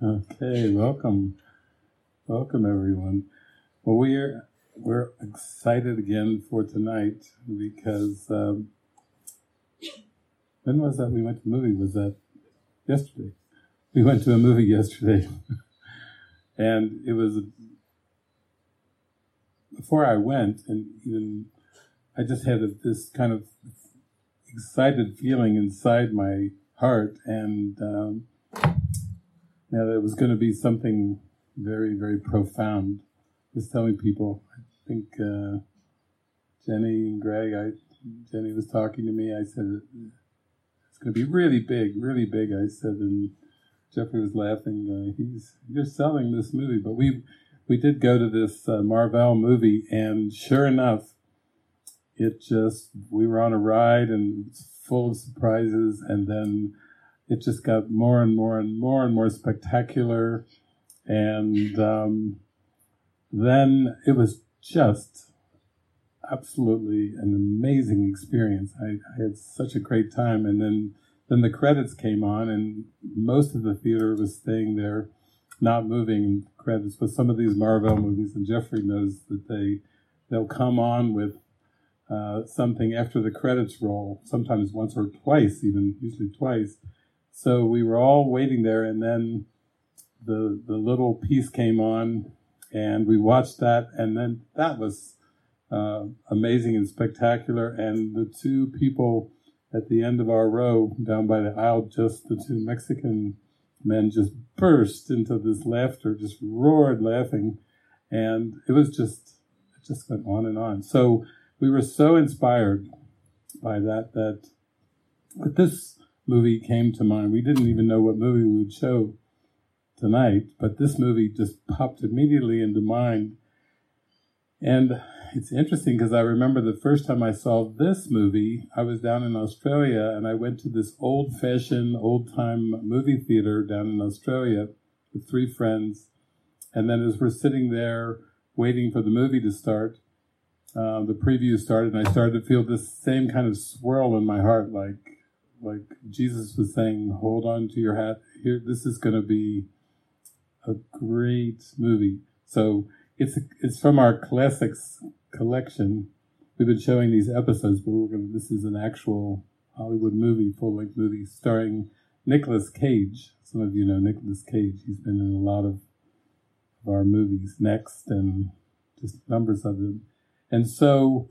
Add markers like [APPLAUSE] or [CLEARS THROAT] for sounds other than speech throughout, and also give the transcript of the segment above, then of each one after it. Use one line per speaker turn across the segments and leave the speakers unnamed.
Okay, welcome, welcome everyone. Well, we're we're excited again for tonight because um, when was that we went to the movie? Was that yesterday? We went to a movie yesterday, [LAUGHS] and it was before I went, and even I just had a, this kind of excited feeling inside my heart, and. Um, yeah, that was going to be something very, very profound. Just telling people, I think uh, Jenny and Greg, I, Jenny was talking to me. I said, it's going to be really big, really big. I said, and Jeffrey was laughing. Uh, he's you're selling this movie, but we we did go to this uh, Marvel movie, and sure enough, it just we were on a ride and full of surprises, and then it just got more and more and more and more spectacular. And um, then it was just absolutely an amazing experience. I, I, had such a great time. And then, then the credits came on, and most of the theater was staying there, not moving. Credits with some of these Marvel movies, and Jeffrey knows that they they'll come on with uh, something after the credits roll, sometimes once or twice, even usually twice so we were all waiting there, and then the the little piece came on, and we watched that, and then that was uh, amazing and spectacular. And the two people at the end of our row, down by the aisle, just the two Mexican men, just burst into this laughter, just roared laughing, and it was just it just went on and on. So we were so inspired by that that but this movie came to mind. We didn't even know what movie we would show tonight, but this movie just [LAUGHS] popped immediately into mind. And it's interesting because I remember the first time I saw this movie, I was down in Australia and I went to this old fashioned, old time movie theater down in Australia with three friends. And then as we're sitting there waiting for the movie to start, uh, the preview started, and I started to feel this same kind of swirl in my heart like, like Jesus was saying, hold on to your hat. Here, this is going to be a great movie. So it's it's from our classics collection. We've been showing these episodes, but we're going. This is an actual Hollywood movie, full length movie starring Nicolas Cage. Some of you know Nicolas Cage. He's been in a lot of, of our movies. Next, and just numbers of them. And so.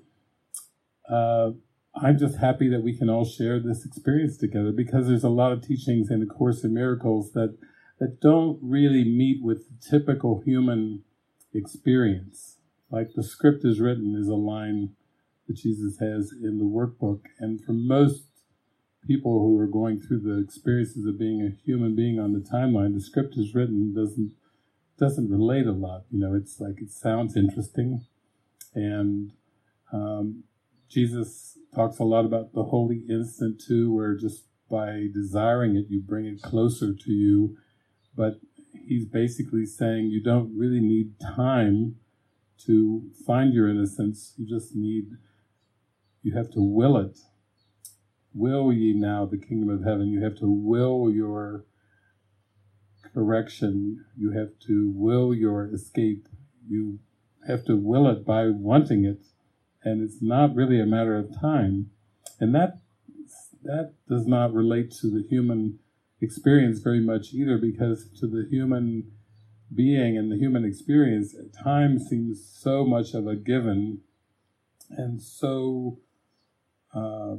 Uh, I'm just happy that we can all share this experience together because there's a lot of teachings in the Course in Miracles that that don't really meet with the typical human experience. Like the script is written is a line that Jesus has in the workbook, and for most people who are going through the experiences of being a human being on the timeline, the script is written doesn't doesn't relate a lot. You know, it's like it sounds interesting, and um, Jesus talks a lot about the holy instant too, where just by desiring it, you bring it closer to you. But he's basically saying you don't really need time to find your innocence. You just need, you have to will it. Will ye now the kingdom of heaven? You have to will your correction. You have to will your escape. You have to will it by wanting it and it's not really a matter of time. And that that does not relate to the human experience very much either, because to the human being and the human experience, time seems so much of a given, and so uh,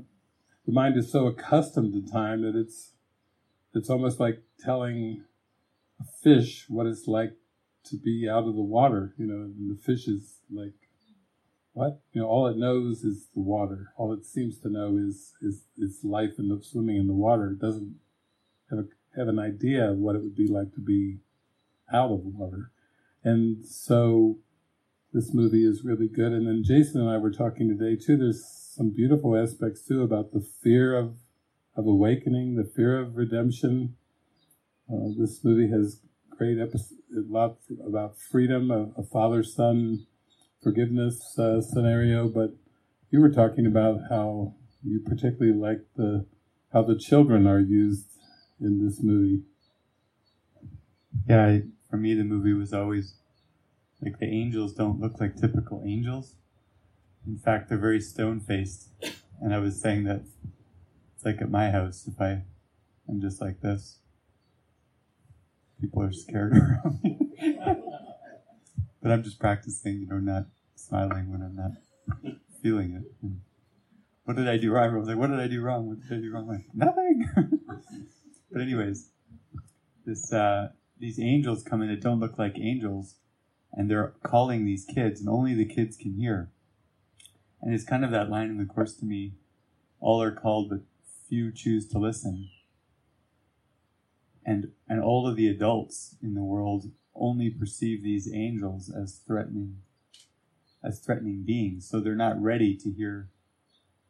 the mind is so accustomed to time that it's it's almost like telling a fish what it's like to be out of the water. You know, and the fish is like what you know all it knows is the water. All it seems to know is is its life and swimming in the water. It doesn't have, a, have an idea of what it would be like to be out of water. And so this movie is really good. And then jason and i were talking today too. There's some beautiful aspects too about the fear of of awakening the fear of redemption. Uh, this movie has great episode about freedom a, a father son forgiveness uh, scenario, but you were talking about how you particularly like the how the children are used in this movie.
Yeah, I, for me, the movie was always like the angels don't look like typical angels. In fact, they're very stone faced. And I was saying that it's like at my house, if I am just like this, people are scared around me. [LAUGHS] but I'm just practicing, you know, not smiling when I'm not [LAUGHS] feeling it. And what did I do wrong? I was like, what did I do wrong? What did I do wrong? Like, nothing. [LAUGHS] but anyways, this uh, these angels come in that don't look like angels, and they're calling these kids, and only the kids can hear. And it's kind of that line in the course to me: all are called, but few choose to listen. And and all of the adults in the world only perceive these angels as threatening as threatening beings, so they're not ready to hear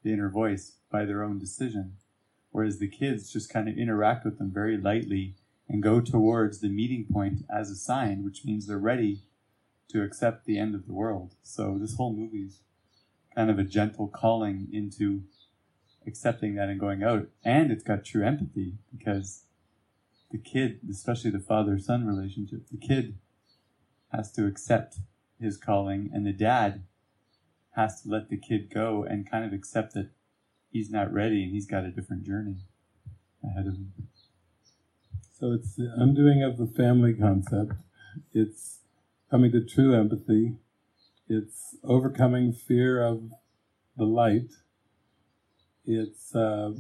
the inner voice by their own decision. Whereas the kids just kind of interact with them very lightly and go towards the meeting point as a sign, which means they're ready to accept the end of the world. So this whole movie's kind of a gentle calling into accepting that and going out. And it's got true empathy because the kid, especially the father son relationship, the kid has to accept his calling, and the dad has to let the kid go and kind of accept that he's not ready and he's got a different journey ahead of him.
So it's the undoing of the family concept. It's coming to true empathy. It's overcoming fear of the light. It's uh,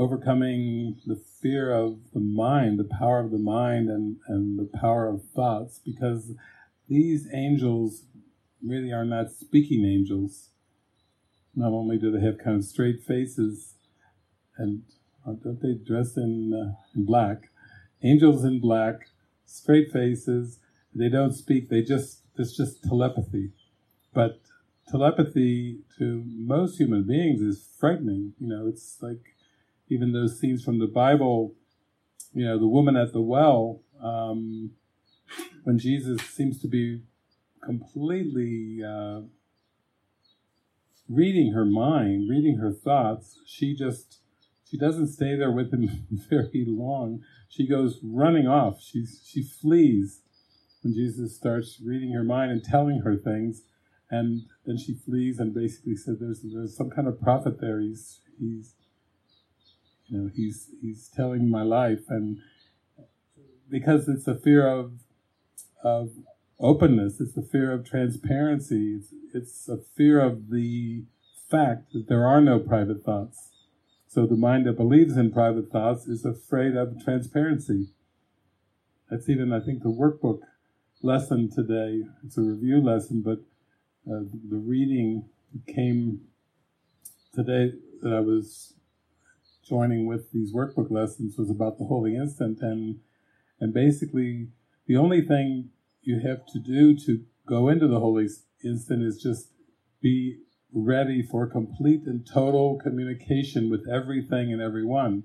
overcoming the fear of the mind, the power of the mind, and, and the power of thoughts, because these angels really are not speaking angels. Not only do they have kind of straight faces, and don't they dress in, uh, in black? Angels in black, straight faces. They don't speak. They just it's just telepathy. But telepathy to most human beings is frightening. You know, it's like even those scenes from the Bible, you know, the woman at the well, um, when Jesus seems to be completely uh, reading her mind, reading her thoughts, she just she doesn't stay there with him [LAUGHS] very long. She goes running off. She she flees when Jesus starts reading her mind and telling her things, and then she flees and basically said, "There's there's some kind of prophet there. He's he's you know, he's he's telling my life, and because it's a fear of of openness, it's a fear of transparency, it's, it's a fear of the fact that there are no private thoughts. So the mind that believes in private thoughts is afraid of transparency. That's even, I think, the workbook lesson today. It's a review lesson, but uh, the reading came today that I was joining with these workbook lessons was about the holy instant and and basically the only thing you have to do to go into the holy instant is just be ready for complete and total communication with everything and everyone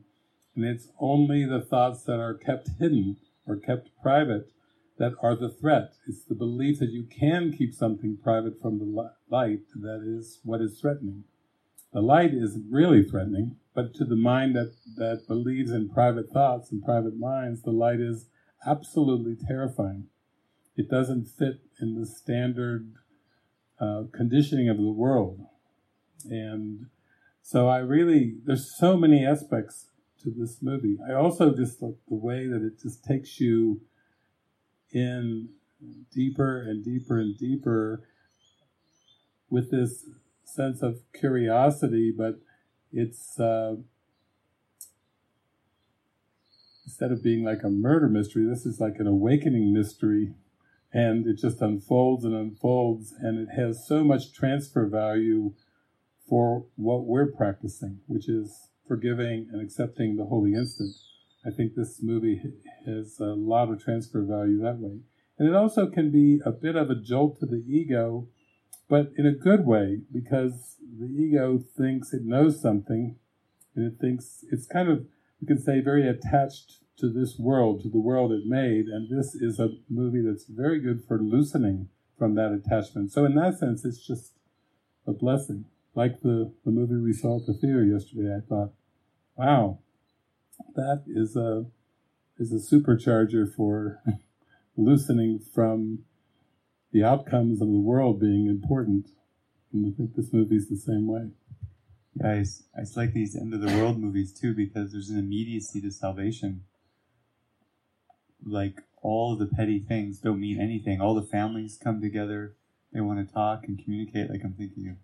and it's only the thoughts that are kept hidden or kept private that are the threat. It's the belief that you can keep something private from the light that is what is threatening. The light is really threatening, but to the mind that, that believes in private thoughts and private minds, the light is absolutely terrifying. It doesn't fit in the standard uh, conditioning of the world. And so I really, there's so many aspects to this movie. I also just like the way that it just takes you in deeper and deeper and deeper with this sense of curiosity, but it's uh, instead of being like a murder mystery, this is like an awakening mystery, and it just unfolds and unfolds, and it has so much transfer value for what we're practicing, which is forgiving and accepting the holy instant. I think this movie has a lot of transfer value that way. And it also can be a bit of a jolt to the ego but in a good way because the ego thinks it knows something and it thinks it's kind of you can say very attached to this world to the world it made and this is a movie that's very good for loosening from that attachment. So in that sense it's just a blessing. Like the, the movie we saw at the theater yesterday i thought wow that is a is a supercharger for [LAUGHS] loosening from the outcomes of the world being important. And I think this movie's the same way.
Guys, I just like these end of the world movies too because there's an immediacy to salvation. Like all the petty things don't mean anything. All the families come together, they want to talk and communicate. Like I'm thinking of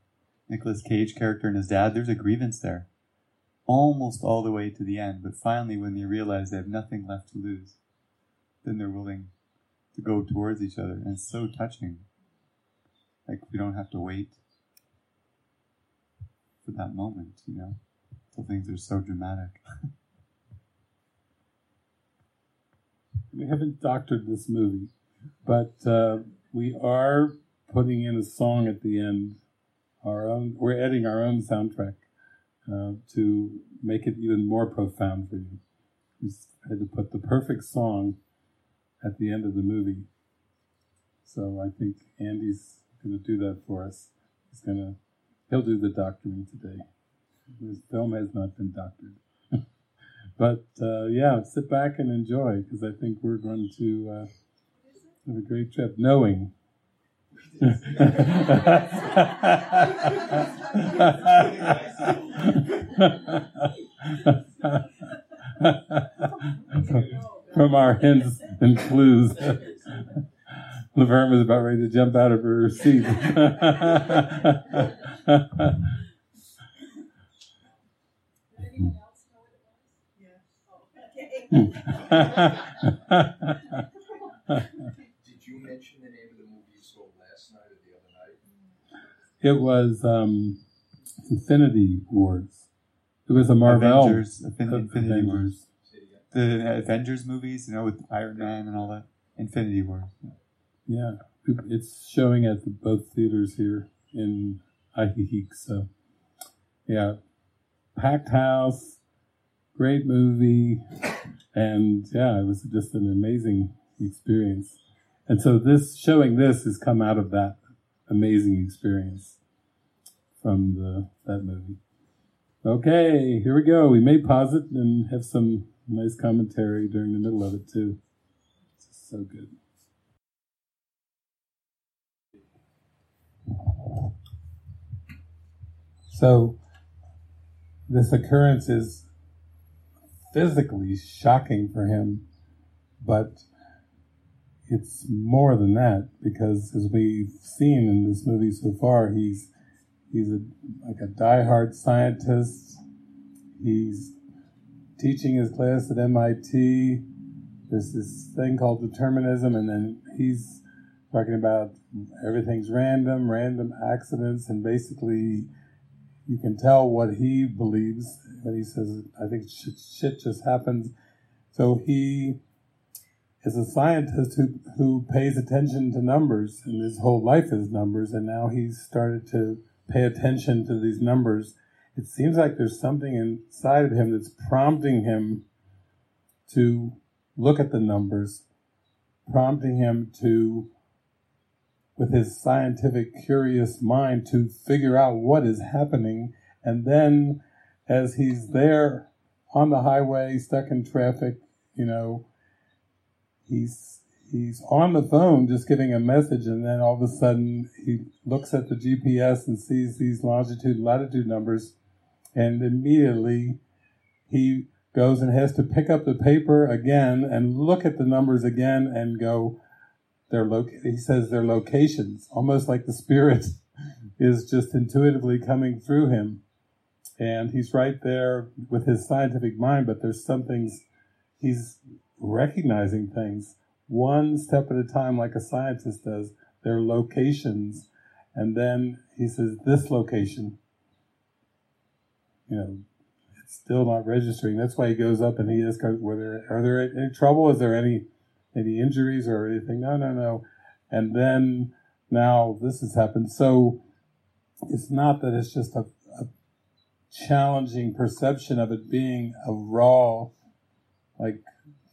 Nicolas Cage character and his dad. There's a grievance there, almost all the way to the end. But finally, when they realize they have nothing left to lose, then they're willing to go towards each other, and it's so touching. Like we don't have to wait for that moment, you know, till things are so dramatic. [LAUGHS]
we haven't doctored this movie, but uh, we are putting in a song at the end. Our own, we're adding our own soundtrack uh, to make it even more profound for you. We had to put the perfect song at the end of the movie. So I think Andy's going to do that for us. He's going to, he'll do the doctoring today. His film has not been doctored. [LAUGHS] but uh, yeah, sit back and enjoy because I think we're going to uh, have a great trip knowing. [LAUGHS] [LAUGHS] From our hints and clues. Laverne was about ready to jump out of her seat.
Did you mention the name of the movie you saw last night or the other night?
it was um, Infinity Wars. It was a Marvel.
Avengers, Infin- Infinity
Avengers.
Wars. The Avengers movies, you know, with Iron Man and all that. Infinity Wars.
Yeah, it's showing at the, both theaters here in Ajijic. So, yeah, packed house, great movie, and yeah, it was just an amazing experience. And so, this showing this has come out of that amazing experience from the that movie. Okay, here we go. We may pause it and have some nice commentary during the middle of it too. It's just so good. So, this occurrence is physically shocking for him, but it's more than that because, as we've seen in this movie so far, he's he's a, like a diehard scientist. He's teaching his class at MIT. There's this thing called determinism, and then he's talking about everything's random, random accidents, and basically you can tell what he believes when he says, I think shit, shit just happens. So he is a scientist who, who pays attention to numbers, and his whole life is numbers, and now he's started to pay attention to these numbers. It seems like there's something inside of him that's prompting him to look at the numbers, prompting him to with his scientific, curious mind to figure out what is happening. And then, as he's there on the highway, stuck in traffic, you know, he's he's on the phone just getting a message, and then all of a sudden he looks at the GPS and sees these longitude latitude numbers, and immediately he goes and has to pick up the paper again and look at the numbers again and go, their loc- he says their locations, almost like the spirit [LAUGHS] is just intuitively coming through him. And he's right there with his scientific mind, but there's some things he's recognizing things one step at a time, like a scientist does, their locations. And then he says, This location, you know, it's still not registering. That's why he goes up and he asks, Were there, Are there any trouble? Is there any any injuries or anything. No, no, no. And then now this has happened. So it's not that it's just a, a challenging perception of it being a raw, like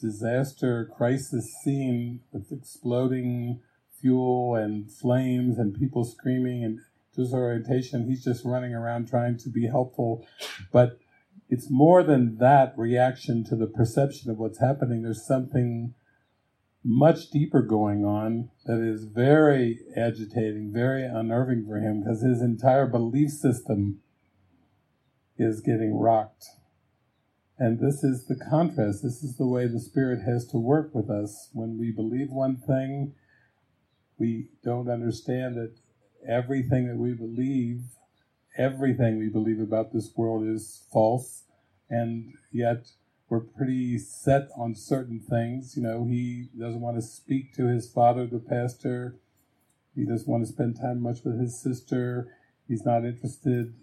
disaster crisis scene with exploding fuel and flames and people screaming and disorientation. He's just running around trying to be helpful. But it's more than that reaction to the perception of what's happening. There's something much deeper going on that is very agitating, very unnerving for him because his entire belief system is getting rocked. And this is the contrast. This is the way the Spirit has to work with us. When we believe one thing, we don't understand that everything that we believe, everything we believe about this world is false, and yet we're pretty set on certain things. You know, he doesn't want to speak to his father, the pastor. He doesn't want to spend time much with his sister. He's not interested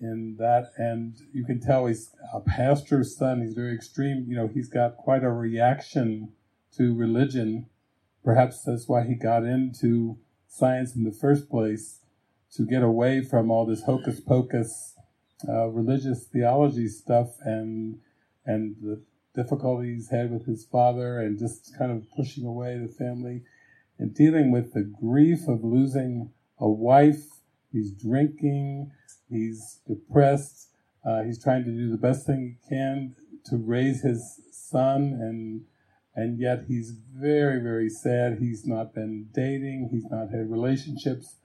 in that. And you can tell he's a pastor's son. He's very extreme. You know, he's got quite a reaction to religion. Perhaps that's why he got into science in the first place to get away from all this hocus pocus uh, religious theology stuff and and the difficulties he had with his father and just kind of pushing away the family and dealing with the grief of losing a wife. He's drinking, he's depressed, uh, he's trying to do the best thing he can to raise his son and and yet he's very very sad he's not been dating he's not had relationships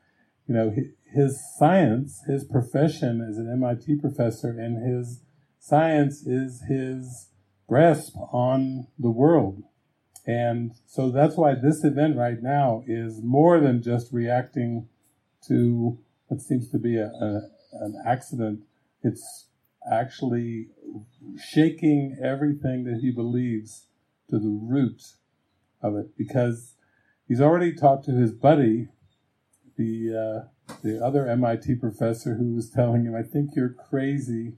you know his science his profession as an mit professor and his science is his grasp on the world. And so that's why this event right now is more than just reacting to what seems to be a, a, an accident. It's actually shaking everything that he believes to the root of it because he's already talked to his buddy, the uh, the other MIT professor, who was telling him, "I think you're crazy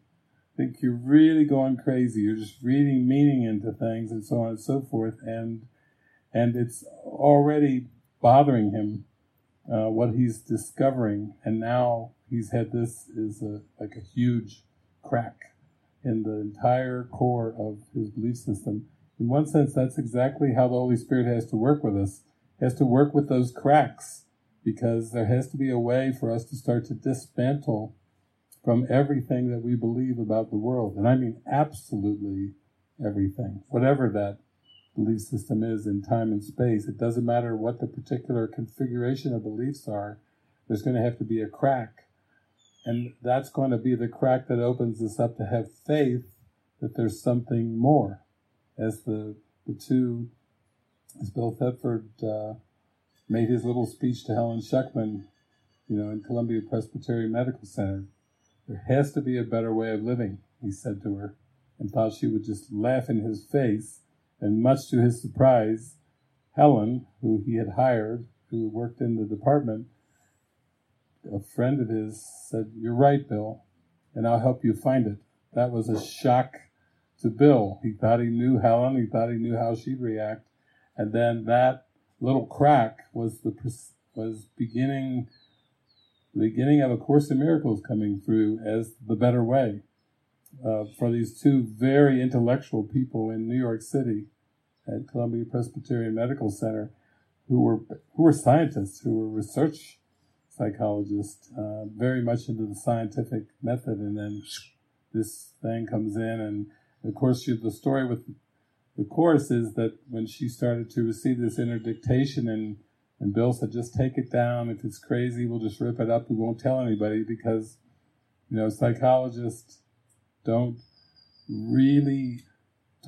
I think you're really going crazy. You're just reading meaning into things and so on and so forth, and and it's already bothering him uh, what he's discovering, and now he's had this is a like a huge crack in the entire core of his belief system. In one sense, that's exactly how the Holy Spirit has to work with us. He has to work with those cracks because there has to be a way for us to start to dismantle from everything that we believe about the world. And I mean absolutely everything, whatever that belief system is in time and space. It doesn't matter what the particular configuration of beliefs are, there's going to have to be a crack. And that's going to be the crack that opens us up to have faith that there's something more. As the, the two, as Bill Thetford uh, made his little speech to Helen Schucman, you know, in Columbia Presbyterian Medical Center there has to be a better way of living, he said to her, and thought she would just laugh in his face. And much to his surprise, Helen, who he had hired, who worked in the department, a friend of his said, You're right, Bill, and I'll help you find it. That was a shock to Bill. He thought he knew Helen, he thought he knew how she'd react. And then that little crack was the was beginning the beginning of A Course in Miracles coming through as the better way uh, for these two very intellectual people in New York City at Columbia Presbyterian Medical Center who were who were scientists, who were research psychologists, uh, very much into the scientific method, and then this thing comes in, and of course, the story with the course is that when she started to receive this inner dictation and and Bill said, just take it down. If it's crazy, we'll just rip it up. We won't tell anybody because, you know, psychologists don't really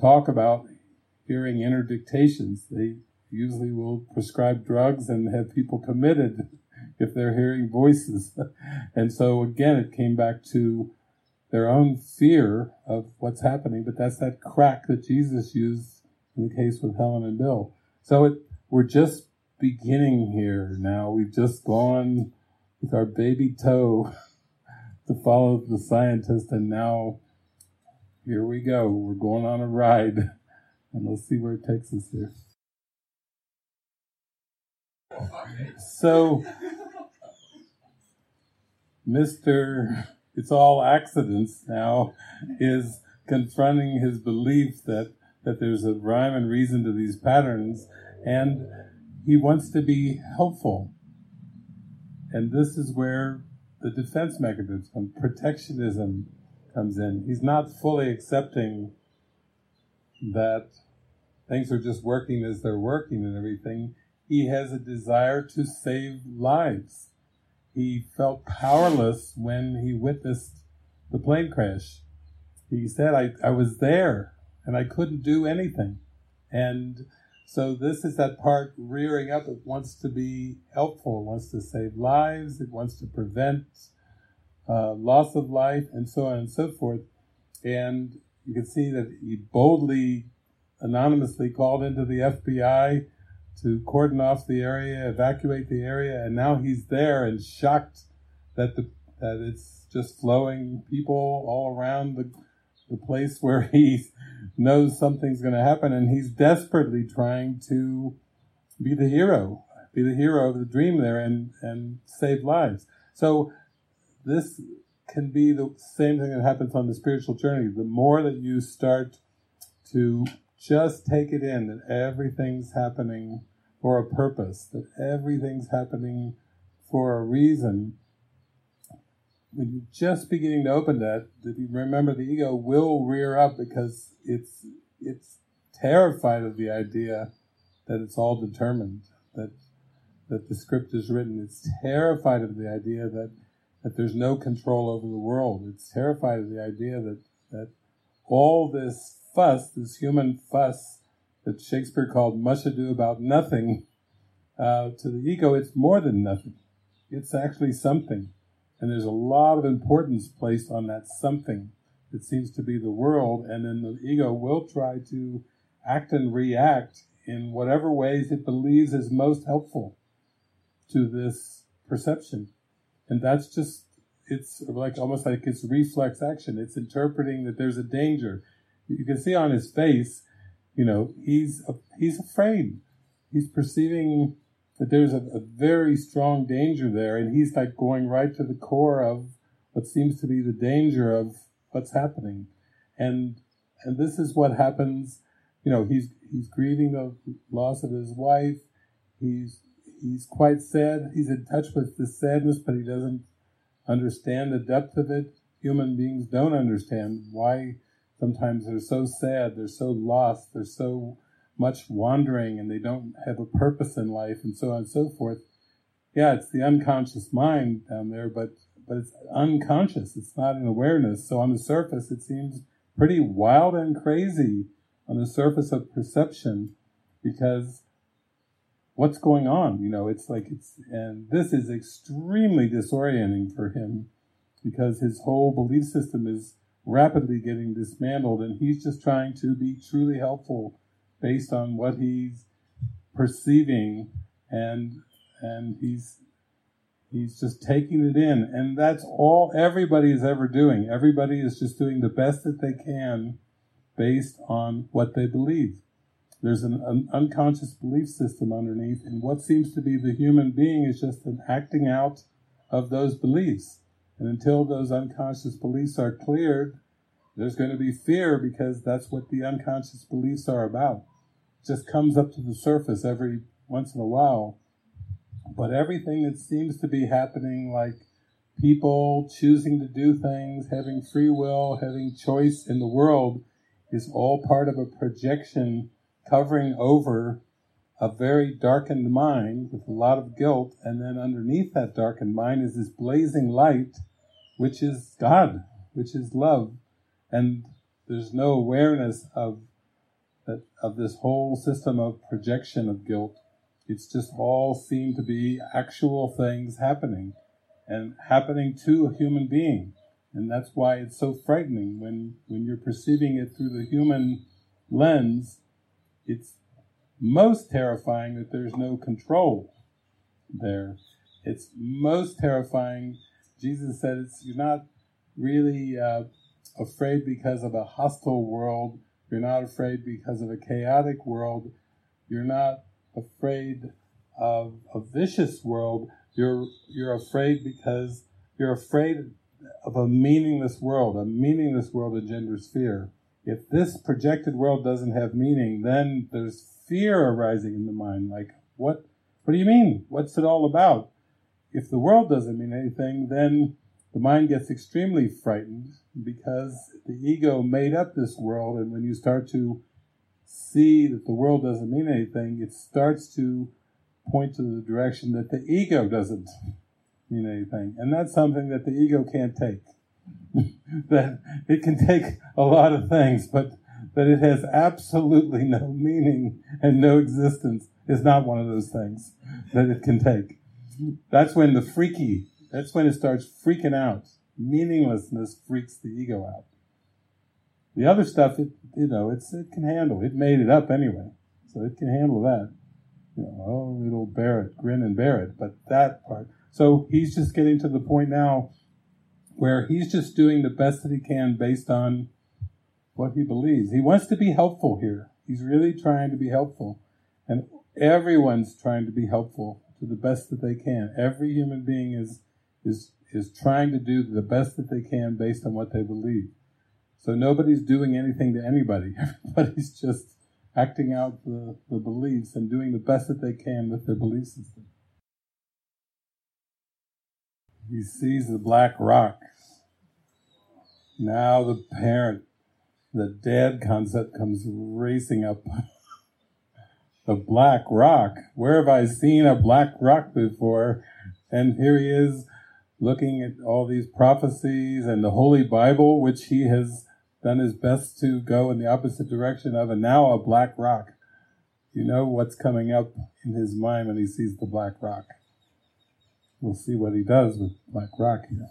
talk about hearing inner dictations. They usually will prescribe drugs and have people committed [LAUGHS] if they're hearing voices. [LAUGHS] and so again, it came back to their own fear of what's happening, but that's that crack that Jesus used in the case with Helen and Bill. So it, we're just beginning here now. We've just gone with our baby toe [LAUGHS] to follow the scientist, and now here we go. We're going on a ride, [LAUGHS] and let's see where it takes us here. So, [LAUGHS] Mr. It's all accidents now is confronting his belief that, that there's a rhyme and reason to these patterns and he wants to be helpful. And this is where the defense mechanism, protectionism, comes in. He's not fully accepting that things are just working as they're working and everything. He has a desire to save lives. He felt powerless when he witnessed the plane crash. He said, I, I was there and I couldn't do anything. And so this is that part rearing up. It wants to be helpful, it wants to save lives, it wants to prevent uh, loss of life, and so on and so forth. And you can see that he boldly, anonymously called into the FBI to cordon off the area, evacuate the area, and now he's there and shocked that the that it's just flowing people all around the the place [LAUGHS] where he knows something's going to happen, and he's desperately trying to be the hero, be the hero of the dream there, and and save lives. So this can be the same thing that happens on the spiritual journey. The more that you start to just take it in that everything's happening for a purpose, that everything's happening for a reason, when you're just beginning to open that, remember the ego will rear up because it's it's terrified of the idea that it's all determined, that that the script is written. It's terrified of the idea that that there's no control over the world. It's terrified of the idea that that all this fuss, this human fuss that Shakespeare called much ado about nothing, uh, to the ego, it's more than nothing. It's actually something. And there's a lot of importance placed on that something that seems to be the world, and then the ego will try to act and react in whatever ways it believes is most helpful to this perception. And that's just, it's like almost like it's reflex action. It's interpreting that there's a danger. You can see on his face, you know, he's, he's afraid. He's perceiving that there's a, a very strong danger there, and he's like going right to the core of what seems to be the danger of what's happening. And and this is what happens, you know, he's he's grieving the loss of his wife. He's he's quite sad. He's in touch with the sadness, but he doesn't understand the depth of it. Human beings don't understand why sometimes they're so sad, they're so lost, they're so much wandering and they don't have a purpose in life and so on and so forth. Yeah, it's the unconscious mind down there, but but it's unconscious. It's not an awareness. So on the surface, it seems pretty wild and crazy on the surface of perception because what's going on? You know, it's like it's, and this is extremely disorienting for him because his whole belief system is rapidly getting dismantled and he's just trying to be truly helpful based on what he's perceiving and and he's he's just taking it in. And that's all everybody is ever doing. Everybody is just doing the best that they can based on what they believe. There's an, an unconscious belief system underneath and what seems to be the human being is just an acting out of those beliefs and until those unconscious beliefs are cleared there's going to be fear because that's what the unconscious beliefs are about. It just comes up to the surface every once in a while. But everything that seems to be happening, like people choosing to do things, having free will, having choice in the world, is all part of a projection covering over a very darkened mind with a lot of guilt. And then underneath that darkened mind is this blazing light, which is God, which is love and there's no awareness of that of this whole system of projection of guilt. It's just all seem to be actual things happening and happening to a human being. And that's why it's so frightening when, when you're perceiving it through the human lens. It's most terrifying that there's no control there. It's most terrifying. Jesus said it's you're not really uh, afraid because of a hostile world. You're not afraid because of a chaotic world. You're not afraid of a vicious world. You're, you're afraid because you're afraid of a meaningless world. A meaningless world engenders fear. If this projected world doesn't have meaning, then there's fear arising in the mind. Like, what, what do you mean? What's it all about? If the world doesn't mean anything, then the mind gets extremely frightened because the ego made up this world, and when you start to see that the world doesn't mean anything, it starts to point to the direction that the ego doesn't mean anything. And that's something that the ego can't take. [LAUGHS] that it can take a lot of things, but that it has absolutely no meaning and no existence is not one of those things that it can take. That's when the freaky, that's when it starts freaking out. Meaninglessness freaks the ego out. The other stuff, it, you know, it's, it can handle. It made it up anyway. So it can handle that. You know, oh, it'll bear it, grin and bear it. But that part. So he's just getting to the point now where he's just doing the best that he can based on what he believes. He wants to be helpful here. He's really trying to be helpful. And everyone's trying to be helpful to the best that they can. Every human being is, is, is trying to do the best that they can based on what they believe. So nobody's doing anything to anybody. [LAUGHS] Everybody's just acting out the, the beliefs and doing the best that they can with their belief system. He sees the black rock. Now the parent, the dad concept comes racing up. [LAUGHS] the black rock. Where have I seen a black rock before? And here he is looking at all these prophecies and the Holy Bible, which he has done his best to go in the opposite direction of, and now a black rock. You know what's coming up in his mind when he sees the black rock. We'll see what he does with black rock here.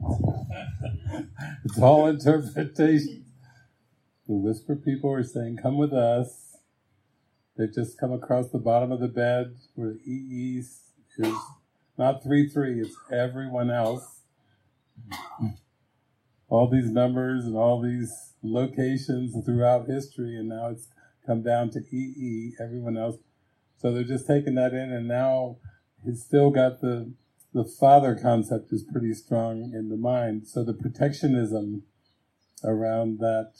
[LAUGHS] it's all interpretation. The whisper people are saying, Come with us. They've just come across the bottom of the bed where the EE is not 3 3, it's everyone else. All these numbers and all these locations throughout history, and now it's come down to EE, everyone else. So they're just taking that in, and now he's still got the the father concept is pretty strong in the mind. So the protectionism around that,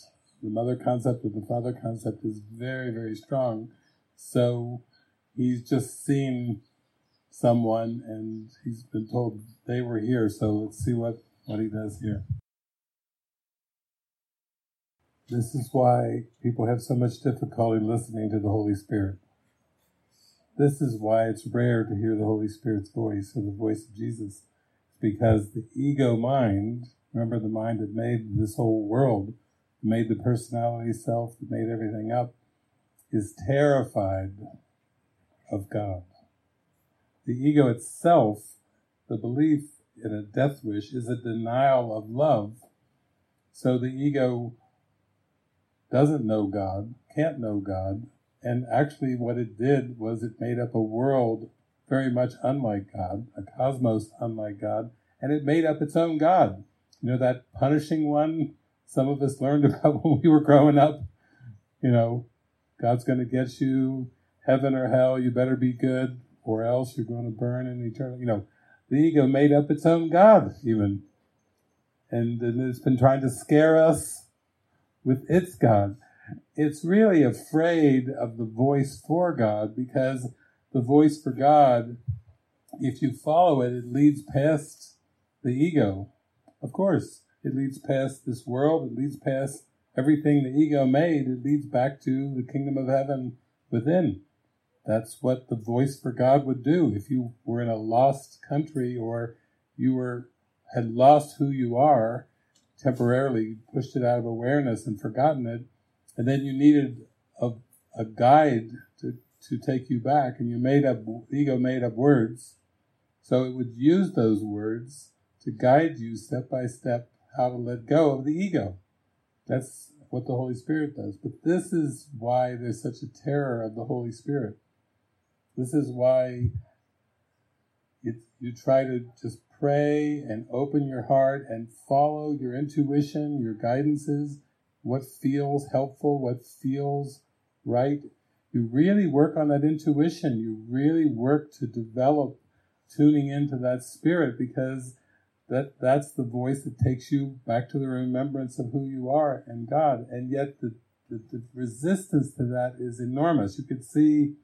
the mother concept with the father concept is very, very strong. So he's just seen someone and he's been told they were here, so let's see what, what he does here. This is why people have so much difficulty listening to the Holy Spirit. This is why it's rare to hear the Holy Spirit's voice or the voice of Jesus. Because the ego mind, remember the mind that made this whole world, made the personality self, that made everything up, is terrified of God. The ego itself, the belief in a death wish, is a denial of love. So the ego doesn't know God, can't know God, and actually what it did was it made up a world very much unlike God, a cosmos unlike God, and it made up its own God. You know, that punishing one some of us learned [LAUGHS] about when we were growing up. You know, God's going to get you, heaven or hell, you better be good or else you're going to burn in eternity. You know, the ego made up its own God, even. And, and it's been trying to scare us with its God. It's really afraid of the voice for God because the voice for God, if you follow it, it leads past the ego. Of course, it leads past this world, it leads past everything the ego made, it leads back to the kingdom of heaven within. That's what the voice for God would do. If you were in a lost country or you were had lost who you are temporarily, pushed it out of awareness and forgotten it, and then you needed a, a guide to, to take you back, and you made up ego made up words, so it would use those words to guide you step by step how to let go of the ego. That's what the Holy Spirit does. But this is why there's such a terror of the Holy Spirit this is why it, you try to just pray and open your heart and follow your intuition, your guidances, what feels helpful, what feels right. You really work on that intuition. You really work to develop tuning into that spirit because that that's the voice that takes you back to the remembrance of who you are and God. And yet the, the, the resistance to that is enormous. You could see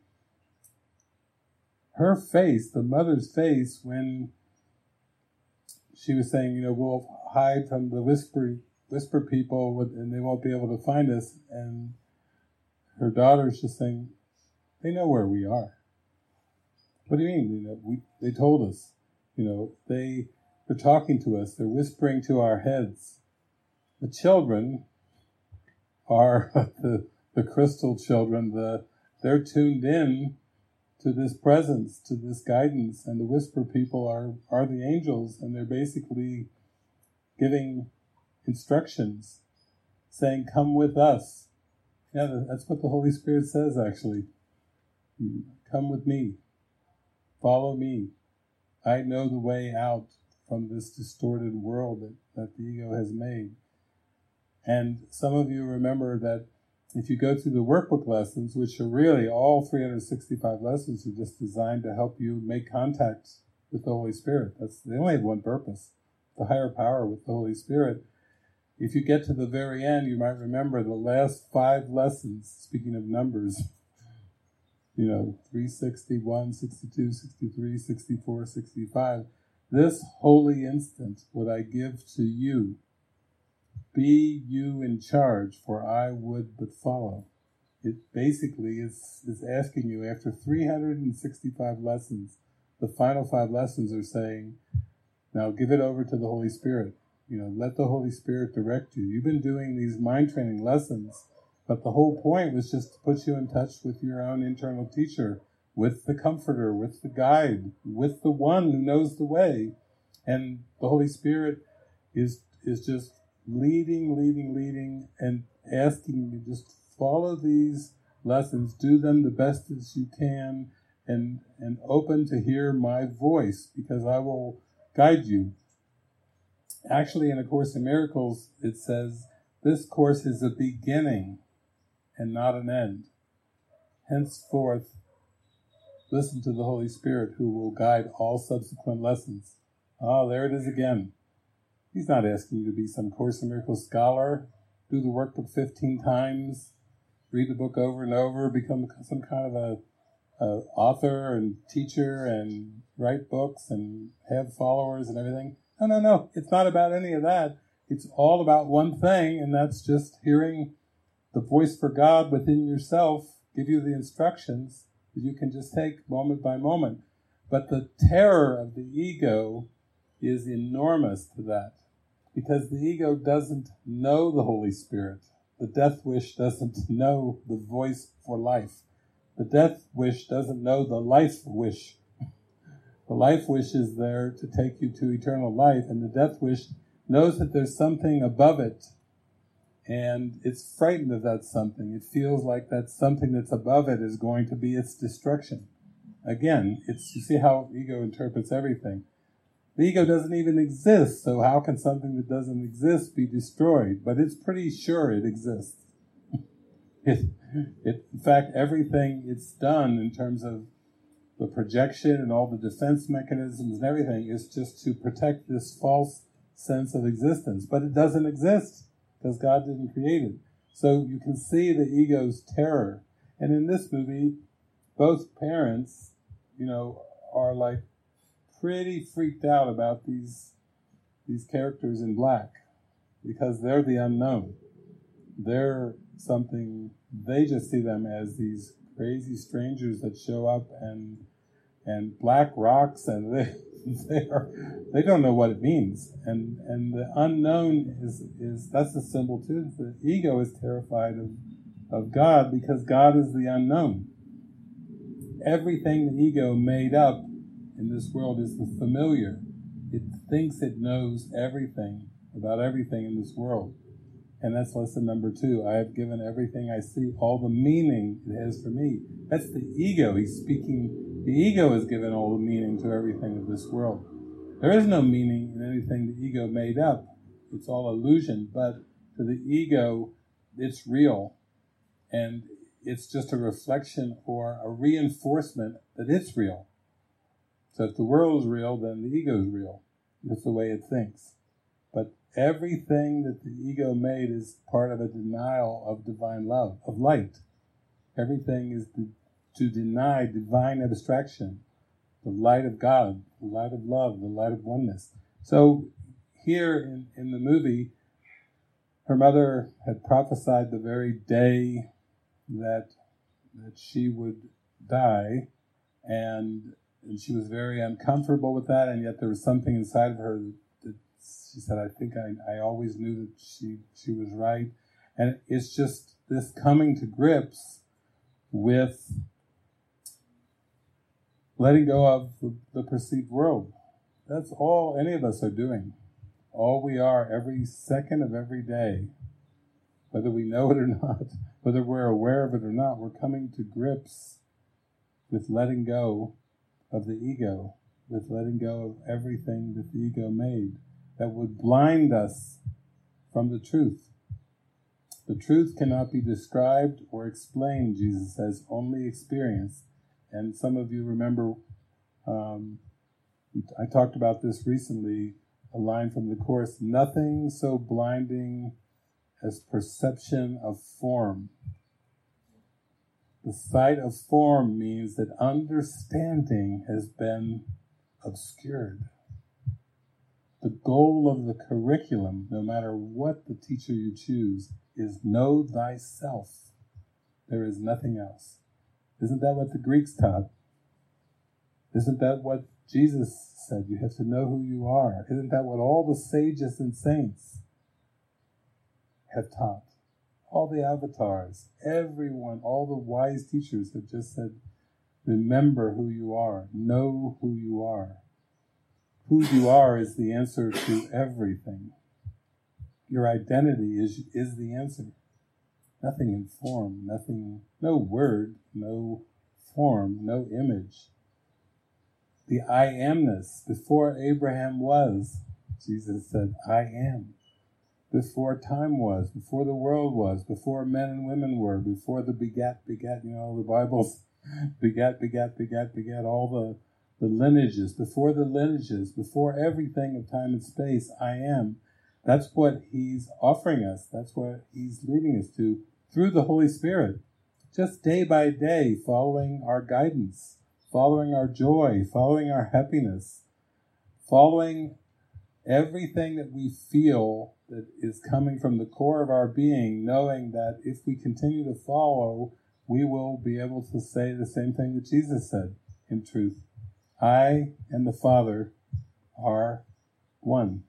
her face, the mother's face, when she was saying, you know, we'll hide from the whisper whisper people, and they won't be able to find us. And her daughter's just saying, they know where we are. What do you mean? You know, we, they told us. You know, they they're talking to us. They're whispering to our heads. The children are [LAUGHS] the the crystal children. The they're tuned in to this presence, to this guidance, and the whisper people are are the angels, and they're basically giving instructions, saying, "Come with us." Yeah, that's what the Holy Spirit says. Actually, come with me, follow me. I know the way out from this distorted world that, that the ego has made. And some of you remember that if you go through the workbook lessons, which are really all 365 lessons, are just designed to help you make contact with the Holy Spirit. That's they only have one purpose: the higher power with the Holy Spirit. If you get to the very end, you might remember the last five lessons. Speaking of numbers, [LAUGHS] you know, 361, 62, 63, 64, 65. This holy instant would I give to you be you in charge, for I would but follow. It basically is, is asking you, after 365 lessons, the final five lessons are saying, now give it over to the Holy Spirit. You know, let the Holy Spirit direct you. You've been doing these mind training lessons, but the whole point was just to put you in touch with your own internal teacher, with the comforter, with the guide, with the one who knows the way. And the Holy Spirit is, is just leading, leading, leading, and asking you just follow these lessons, do them the best as you can, and and open to hear my voice because I will guide you. Actually, in A Course in Miracles, it says this course is a beginning and not an end. Henceforth, listen to the Holy Spirit who will guide all subsequent lessons. Ah, there it is again. He's not asking you to be some Course in Miracles scholar, do the workbook 15 times, read the book over and over, become some kind of a, a author and teacher and write books and have followers and everything. No, no, no. It's not about any of that. It's all about one thing, and that's just hearing the voice for God within yourself give you the instructions you can just take moment by moment. But the terror of the ego is enormous to that because the ego doesn't know the Holy Spirit. The death wish doesn't know the voice for life. The death wish doesn't know the life wish. The life wish is there to take you to eternal life, and the death wish knows that there's something above it, and it's frightened of that something. It feels like that something that's above it is going to be its destruction. Again, it's you see how ego interprets everything. The ego doesn't even exist, so how can something that doesn't exist be destroyed? But it's pretty sure it exists. [LAUGHS] it, it, in fact, everything it's done in terms of the projection and all the defense mechanisms and everything is just to protect this false sense of existence. But it doesn't exist because God didn't create it. So you can see the ego's terror. And in this movie, both parents, you know, are like pretty freaked out about these these characters in black because they're the unknown. They're something they just see them as these crazy strangers that show up and and black rocks and they [LAUGHS] they are they don't know what it means and and the unknown is is that's the symbol too the ego is terrified of of God because God is the unknown everything the ego made up in this world is the familiar. It thinks it knows everything about everything in this world. And that's lesson number two. I have given everything I see all the meaning it has for me. That's the ego. He's speaking. The ego has given all the meaning to everything of this world. There is no meaning in anything the ego made up. It's all illusion. But to the ego, it's real. And it's just a reflection or a reinforcement that it's real. So if the world is real, then the ego is real. That's the way it thinks. But everything that the ego made is part of a denial of divine love, of light. Everything is to, to deny divine abstraction, the light of God, the light of love, the light of oneness. So here in, in the movie, her mother had prophesied the very day that that she would die, and, and she was very uncomfortable with that, and yet there was something inside of her that she said, I think I, I always knew that she, she was right. And it's just this coming to grips with letting go of the, perceived world. That's all any of us are doing. All we are every second of every day, whether we know it or not, [LAUGHS] whether we're aware of it or not, we're coming to grips with letting go of the ego, with letting go of everything that the ego made that would blind us from the truth. The truth cannot be described or explained, Jesus says, only experienced. And some of you remember, um, I talked about this recently, a line from the Course nothing so blinding as perception of form. The sight of form means that understanding has been obscured. The goal of the curriculum, no matter what the teacher you choose, is know thyself. There is nothing else. Isn't that what the Greeks taught? Isn't that what Jesus said? You have to know who you are. Isn't that what all the sages and saints have taught? All the avatars, everyone, all the wise teachers have just said, remember who you are, know who you are. Who you are is the answer to everything. Your identity is, is the answer. Nothing in form, nothing, no word, no form, no image. The I amness, before Abraham was, Jesus said, I am before time was, before the world was, before men and women were, before the begat, begat, you know, the Bible's [LAUGHS] begat, begat, begat, begat, all the, the lineages, before the lineages, before everything of time and space, I am. That's what he's offering us. That's what he's leading us to through the Holy Spirit. Just day by day, following our guidance, following our joy, following our happiness, following everything that we feel that is coming from the core of our being, knowing that if we continue to follow, we will be able to say the same thing that Jesus said in truth. I and the Father are one.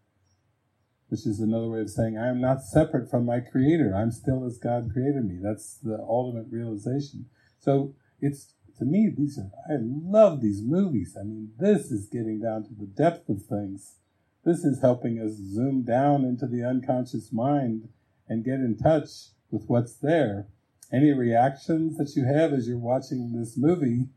Which is another way of saying I am not separate from my Creator. I'm still as God created me. That's the ultimate realization. So it's to me, these are I love these movies. I mean, this is getting down to the depth of things this is helping us zoom down into the unconscious mind and get in touch with what's there. Any reactions that you have as you're watching this movie,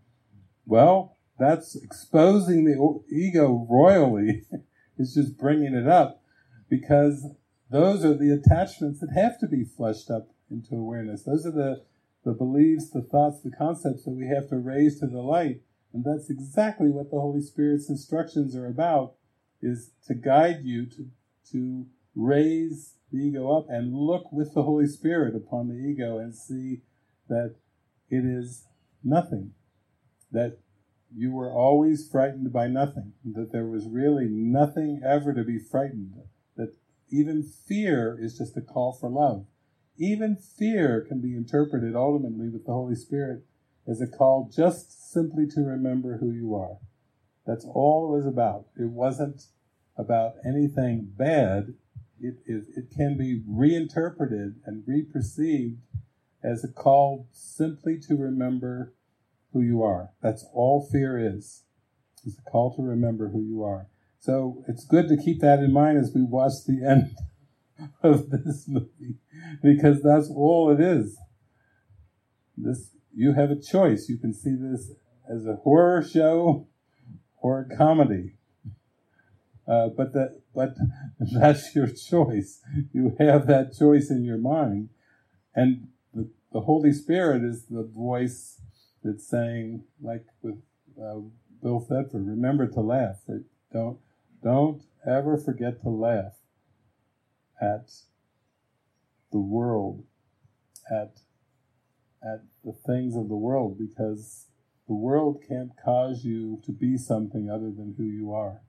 well, that's exposing the ego royally. [LAUGHS] it's just bringing it up because those are the attachments that have to be flushed up into awareness. Those are the, the beliefs, the thoughts, the concepts that we have to raise to the light. And that's exactly what the Holy Spirit's instructions are about is to guide you to, to raise the ego up and look with the Holy Spirit upon the ego and see that it is nothing. That you were always frightened by nothing. That there was really nothing ever to be frightened. That even fear is just a call for love. Even fear can be interpreted ultimately with the Holy Spirit as a call just simply to remember who you are. That's all it was about. It wasn't about anything bad. It, it, it can be reinterpreted and reperceived as a call simply to remember who you are. That's all fear is. It's a call to remember who you are. So it's good to keep that in mind as we watch the end [LAUGHS] of this movie, because that's all it is. This you have a choice. You can see this as a horror show or a comedy. Uh, but that, but [LAUGHS] that's your choice. You have that choice in your mind, and the, the Holy Spirit is the voice that's saying, like with uh, Bill Thetford, remember to laugh. Don't don't ever forget to laugh at the world, at at the things of the world, because the world can't cause you to be something other than who you are.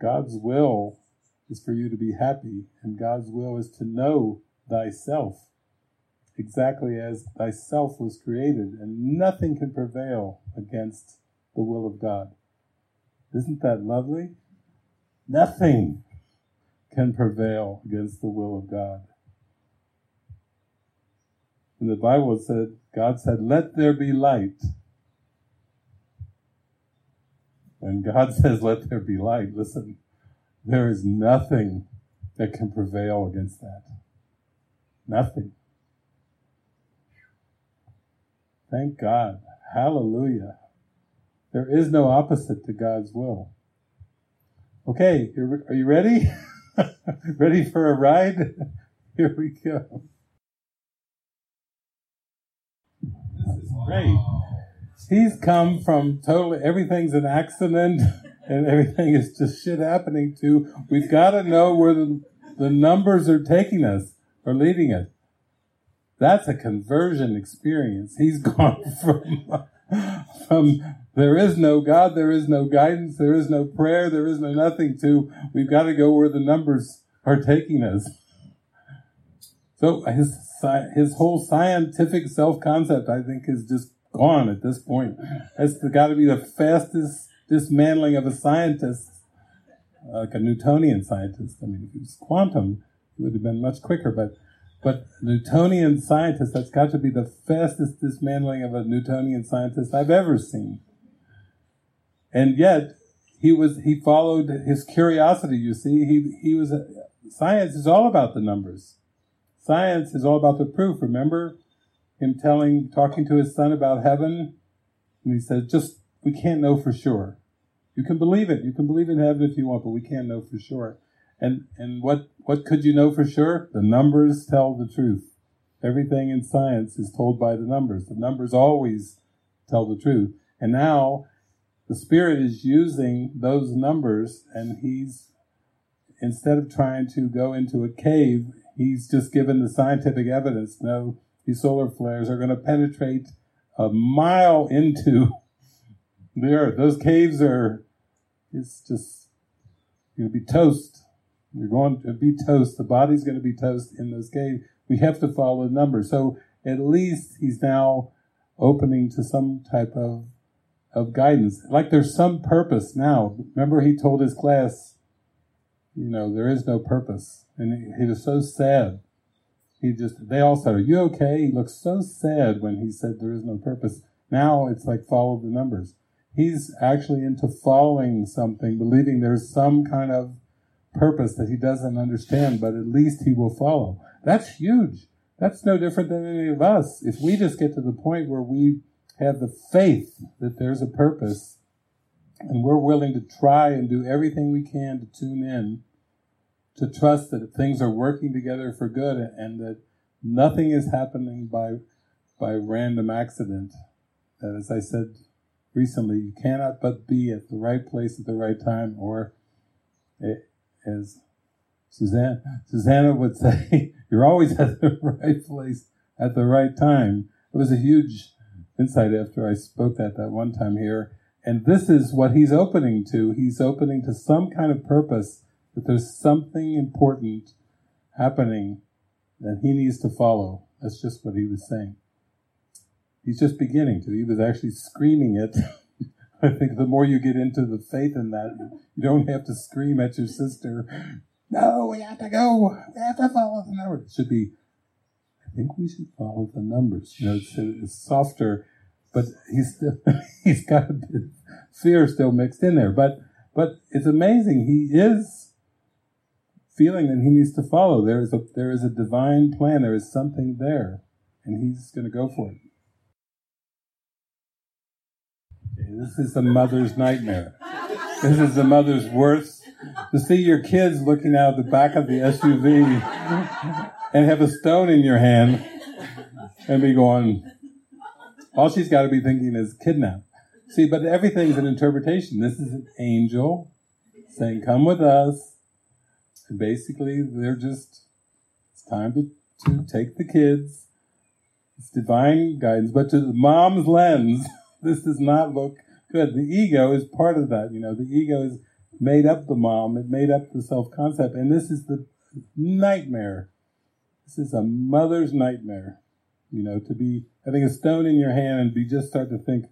God's will is for you to be happy, and God's will is to know thyself exactly as thyself was created, and nothing can prevail against the will of God. Isn't that lovely? Nothing can prevail against the will of God. In the Bible said, God said, let there be light. When God [LAUGHS] says, let there be light, listen, there is nothing that can prevail against that. Nothing. Thank God. Hallelujah. There is no opposite to God's will. Okay, are you ready? [LAUGHS] ready for a ride? [LAUGHS] Here we go. This is great. He's come from totally, everything's an accident [LAUGHS] and everything is just shit happening to. We've got to know where the, the numbers are taking us or leading us. That's a conversion experience. He's gone from, from there is no God, there is no guidance, there is no prayer, there is no nothing to we've got to go where the numbers are taking us. So his his whole scientific self concept, I think, is just gone at this point. That's got to be the fastest dismantling of a scientist, like a Newtonian scientist. I mean, if it was quantum, it would have been much quicker. But but Newtonian scientist, that's got to be the fastest dismantling of a Newtonian scientist I've ever seen. And yet, he was he followed his curiosity. You see, he he was science is all about the numbers. Science is all about the proof. Remember him telling, talking to his son about heaven, and he said, "Just we can't know for sure. You can believe it. You can believe in heaven if you want, but we can't know for sure." And and what what could you know for sure? The numbers tell the truth. Everything in science is told by the numbers. The numbers always tell the truth. And now the spirit is using those numbers and he's instead of trying to go into a cave, he's just given the scientific evidence. No, these solar flares are going to penetrate a mile into the earth. Those caves are, it's just, you'll be toast. You're going to be toast. The body's going to be toast in this caves. We have to follow the numbers. So at least he's now opening to some type of of guidance. Like there's some purpose now. Remember he told his class, you know, there is no purpose. And he, he was so sad. He just, they all said, are you okay? He looked so sad when he said there is no purpose. Now it's like follow the numbers. He's actually into following something, believing there's some kind of purpose that he doesn't understand, but at least he will follow. That's huge. That's no different than any of us. If we just get to the point where we have the faith that there's a purpose and we're willing to try and do everything we can to tune in, to trust that things are working together for good and that nothing is happening by, by random accident. That, as I said recently, you cannot but be at the right place at the right time or it, as Suzanne, Susanna would [LAUGHS] say, you're always at the right place at the right time. It was a huge insight after I spoke that that one time here. And this is what he's opening to. He's opening to some kind of purpose that there's something important happening that he needs to follow. That's just what he was saying. He's just beginning to. He was actually screaming it [LAUGHS] I think the more you get into the faith in that, you don't have to scream at your sister, no, we have to go, we have to follow the numbers. It should be, I think we should follow the numbers. You know, it's, it's softer, but he's still, [LAUGHS] he's got a bit of fear still mixed in there. But, but it's amazing. He is feeling that he needs to follow. There is a, there is a divine plan. There is something there, and he's going to go for it. This is the mother's nightmare. This is the mother's worst. To see your kids looking out the back of the SUV and have a stone in your hand and be going, all she's got to be thinking is kidnap. See, but everything's an interpretation. This is an angel saying, come with us. And basically, they're just, it's time to, to take the kids. It's divine guidance, but to the mom's lens, [LAUGHS] this does not look good. The ego is part of that. You know, the ego is made up the mom, it made up the self concept, and this is the nightmare. This is a mother's nightmare. You know, to be having a stone in your hand and be just start to think,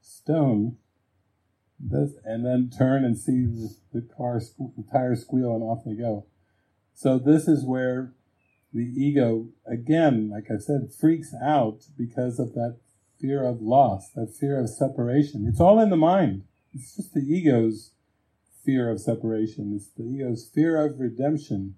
stone, this, and then turn and see the, the car, the tires squeal and off they go. So this is where the ego, again, like I said, freaks out because of that fear of loss, that fear of separation. It's all in the mind. It's just the ego's fear of separation. It's the ego's fear of redemption.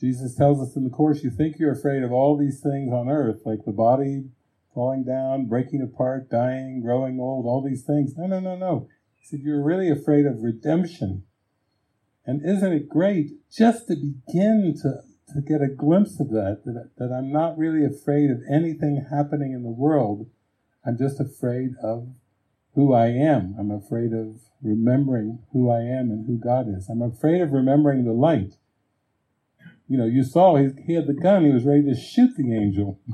Jesus tells us in the Course, you think you're afraid of all these things on earth, like the body falling down, breaking apart, dying, growing old, all these things. No, no, no, no. He said, you're really afraid of redemption. And isn't it great just to begin to, to get a glimpse of that, that, that I'm not really afraid of anything happening in the world. I'm just afraid of who I am. I'm afraid of remembering who I am and who God is. I'm afraid of remembering the light. You know, you saw he, he had the gun, he was ready to shoot the angel. [LAUGHS]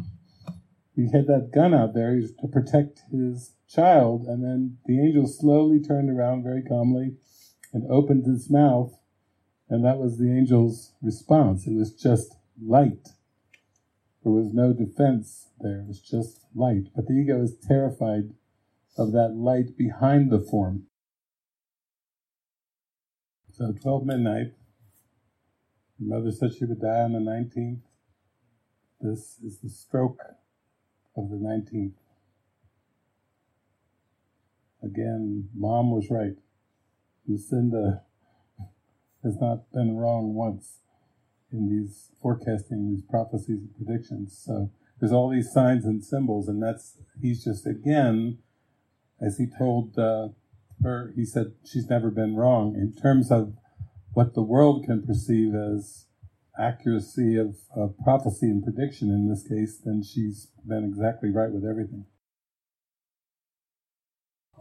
He had that gun out there to protect his child, and then the angel slowly turned around very calmly and opened his mouth, and that was the angel's response. It was just light. There was no defense there, it was just light. But the ego is terrified of that light behind the form. So 12 midnight, mother said she would die on the 19th. This is the stroke of the 19th. Again, mom was right. Lucinda [LAUGHS] has not been wrong once in these forecasting, these prophecies and predictions. So there's all these signs and symbols, and that's, he's just again as he told uh, her, he said she's never been wrong in terms of what the world can perceive as accuracy of, of prophecy and prediction in this case, then she's been exactly right with everything.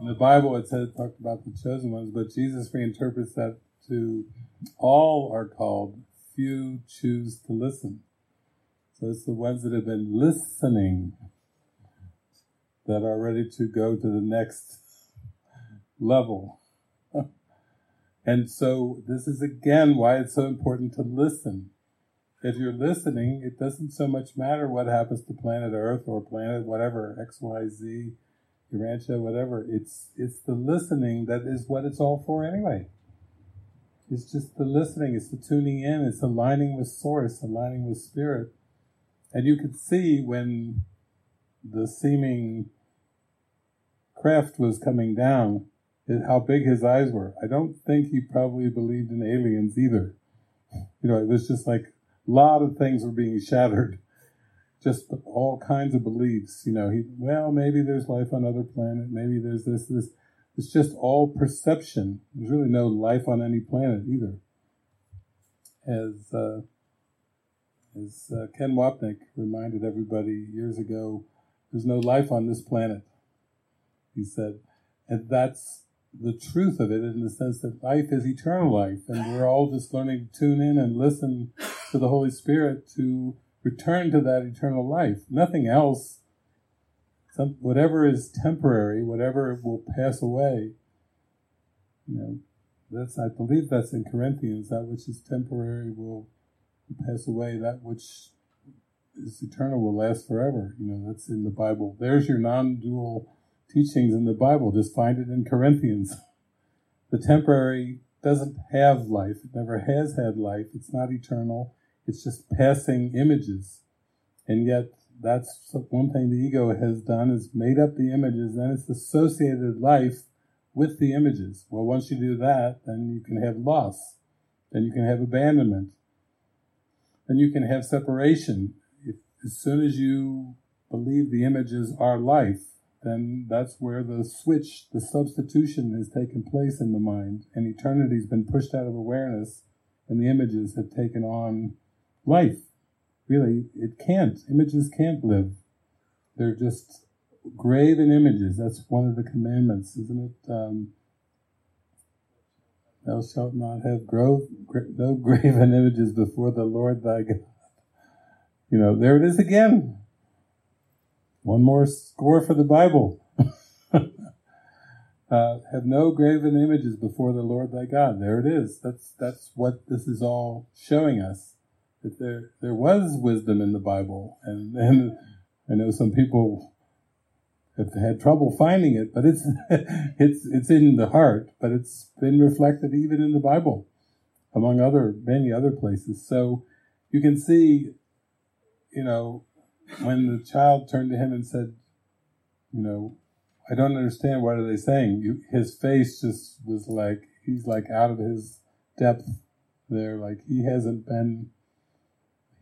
In the Bible, it said talked about the chosen ones, but Jesus reinterprets that to all are called, few choose to listen. So it's the ones that have been listening that are ready to go to the next level. [LAUGHS] and so this is again why it's so important to listen. If you're listening, it doesn't so much matter what happens to planet Earth or planet whatever, X, Y, Z, Urantia, whatever. It's it's the listening that is what it's all for anyway. It's just the listening, it's the tuning in, it's aligning with source, aligning with spirit. And you could see when the seeming craft was coming down, how big his eyes were. I don't think he probably believed in aliens either. You know, it was just like a lot of things were being shattered. Just all kinds of beliefs. You know, he, well, maybe there's life on other planet. Maybe there's this, this. It's just all perception. There's really no life on any planet either. As, uh, as uh, Ken Wapnick reminded everybody years ago, there's no life on this planet he said. And that's the truth of it in the sense that life is eternal life, and we're all just learning to tune in and listen to the Holy Spirit to return to that eternal life. Nothing else, some, whatever is temporary, whatever will pass away, you know, that's, I believe that's in Corinthians, that which is temporary will pass away, that which is eternal will last forever. You know, that's in the Bible. There's your non-dual teachings in the Bible. Just find it in Corinthians. [LAUGHS] The temporary doesn't have life. It never has had life. It's not eternal. It's just passing images. And yet, that's one thing the ego has done is made up the images, then it's associated life with the images. Well, once you do that, then you can have loss. Then you can have abandonment. Then you can have separation. If, as soon as you believe the images are life, then that's where the switch, the substitution has taken place in the mind, and eternity's been pushed out of awareness, and the images have taken on life. Really, it can't. Images can't live. They're just graven images. That's one of the commandments, isn't it? Um, Thou shalt not have grove, no [LAUGHS] graven images before the Lord thy God. You know, there it is again. One more score for the Bible. [LAUGHS] Uh, have no graven images before the Lord thy God. There it is. That's that's what this is all showing us. That there there was wisdom in the Bible, and and [LAUGHS] I know some people have had trouble finding it, but it's [LAUGHS] it's it's in the heart. But it's been reflected even in the Bible, among other many other places. So you can see, you know, when the child turned to him and said, you know, I don't understand what are they saying. You, his face just was like he's like out of his depth there, like he hasn't been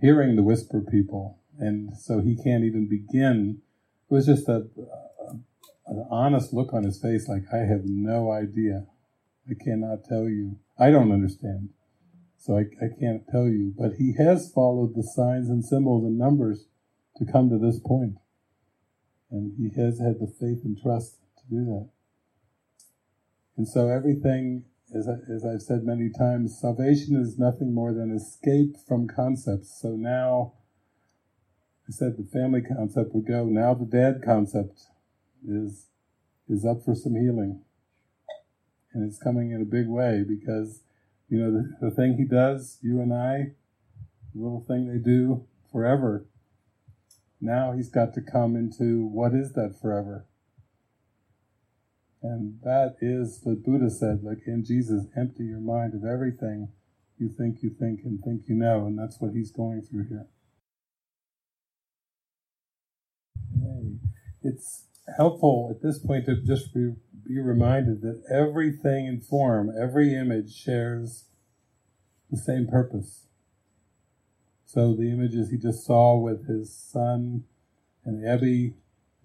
hearing the whisper people, and so he can't even begin. It was just a, an honest look on his face, like I have no idea. I cannot tell you. I don't understand, so I, I can't tell you. But he has followed the signs and symbols and numbers to come to this point. And he has had the faith and trust to do that. And so everything, as, I, as I've said many times, salvation is nothing more than escape from concepts. So now, Said the family concept would go. Now the dad concept is is up for some healing, and it's coming in a big way because you know the, the thing he does, you and I, the little thing they do forever now he's got to come into what is that forever? And that is the Buddha said, like in Jesus, empty your mind of everything you think you think and think you know. And that's what he's going through here. Helpful at this point to just be, be reminded that everything in form, every image shares the same purpose. So the images he just saw with his son and Abby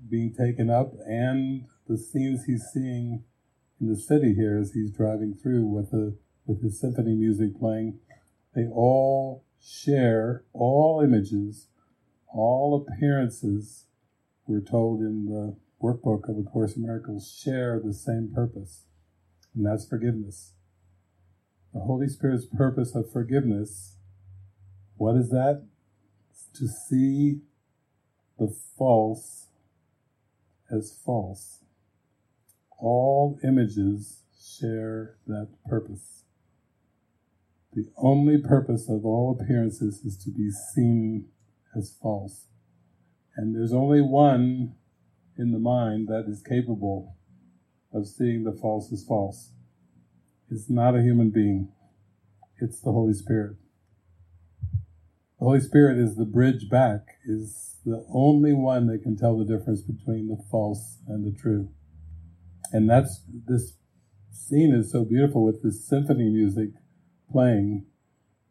being taken up, and the scenes he's seeing in the city here as he's driving through with the with his symphony music playing, they all share all images, all appearances. We're told in the workbook of A Course in Miracles share the same purpose, and that's forgiveness. The Holy Spirit's purpose of forgiveness what is that? To see the false as false. All images share that purpose. The only purpose of all appearances is to be seen as false. And there's only one in the mind that is capable of seeing the false as false. It's not a human being, it's the Holy Spirit. The Holy Spirit is the bridge back, is the only one that can tell the difference between the false and the true. And that's this scene is so beautiful with this symphony music playing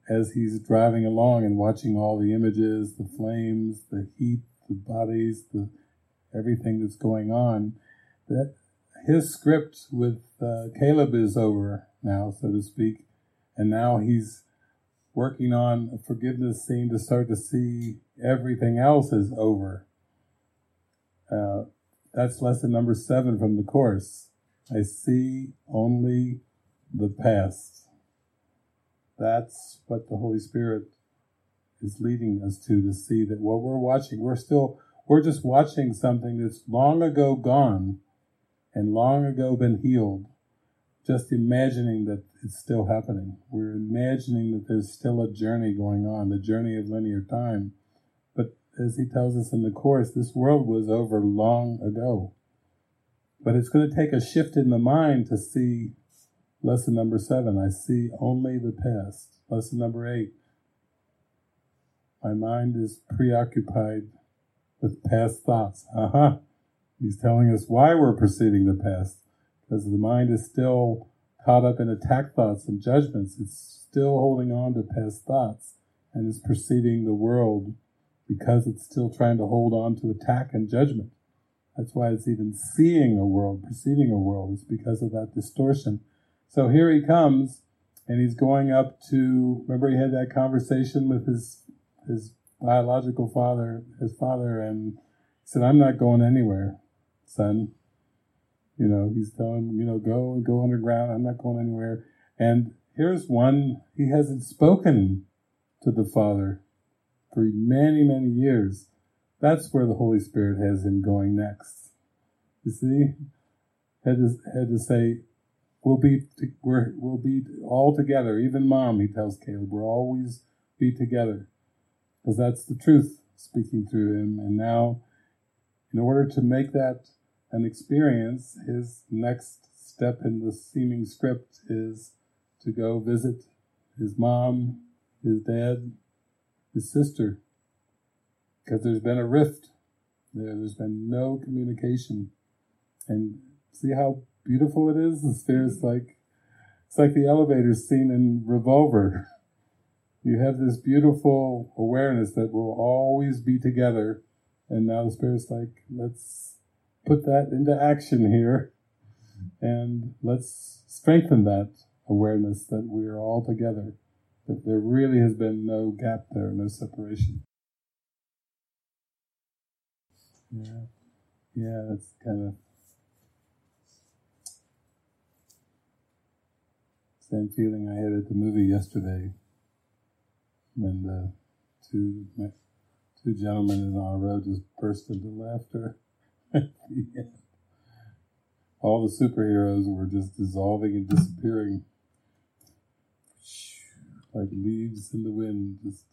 as he's driving along and watching all the images, the flames, the heat, the bodies, the everything that's going on. That his script with uh, Caleb is over now, so to speak, and now he's working on a forgiveness scene to start to see everything else is over. Uh, that's lesson number seven from the Course. I see only the past. That's what the Holy Spirit is leading us to, to see that what we're watching, we're still, we're just watching something that's long ago gone and long ago been healed just imagining that it's still happening. We're imagining that there's still a journey going on, the journey of linear time. But as he tells us in the Course, this world was over long ago. But it's going to take a shift in the mind to see lesson number seven. I see only the past. Lesson number eight. My mind is preoccupied with past thoughts. Aha. He's telling us why we're perceiving the past because the mind is still caught up in attack thoughts and judgments. It's still holding on to past thoughts and is perceiving the world because it's still trying to hold on to attack and judgment. That's why it's even seeing a world, perceiving a world, is because of that distortion. So here he comes, and he's going up to. Remember, he had that conversation with his his biological father, his father, and said, "I'm not going anywhere, son. You know, he's telling you know, go and go underground. I'm not going anywhere. And here's one, he hasn't spoken to the Father for many, many years. That's where the Holy Spirit has him going next. You see? had to had to say, "We'll be we're we'll be all together." Even mom, he tells Caleb, "We'll always be together," because that's the truth speaking through him. And now, in order to make that an experience, his next step in the seeming script is to go visit his mom, his dad, his sister, because there's been a rift there. There's been no communication, and see how beautiful it is. The like it's like the elevator scene in Revolver. [LAUGHS] You have this beautiful awareness that we'll always be together, and now the spirit's like, let's put that into action here, and let's strengthen that awareness that we are all together. That there really has been no gap there, no separation. Yeah, yeah, that's kind of same feeling I had at the movie yesterday when uh, the two two gentlemen in our row just burst into laughter. [LAUGHS] All the superheroes were just dissolving and disappearing like leaves in the wind, just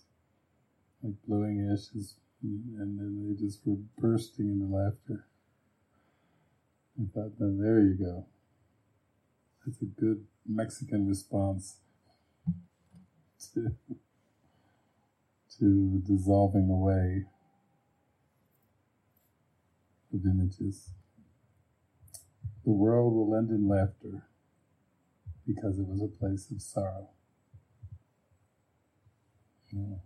like blowing ashes and then they just were bursting into laughter. I thought, then there you go. That's a good Mexican response [LAUGHS] to, to dissolving away of images. The world will end in laughter because it was a place of sorrow. Yeah.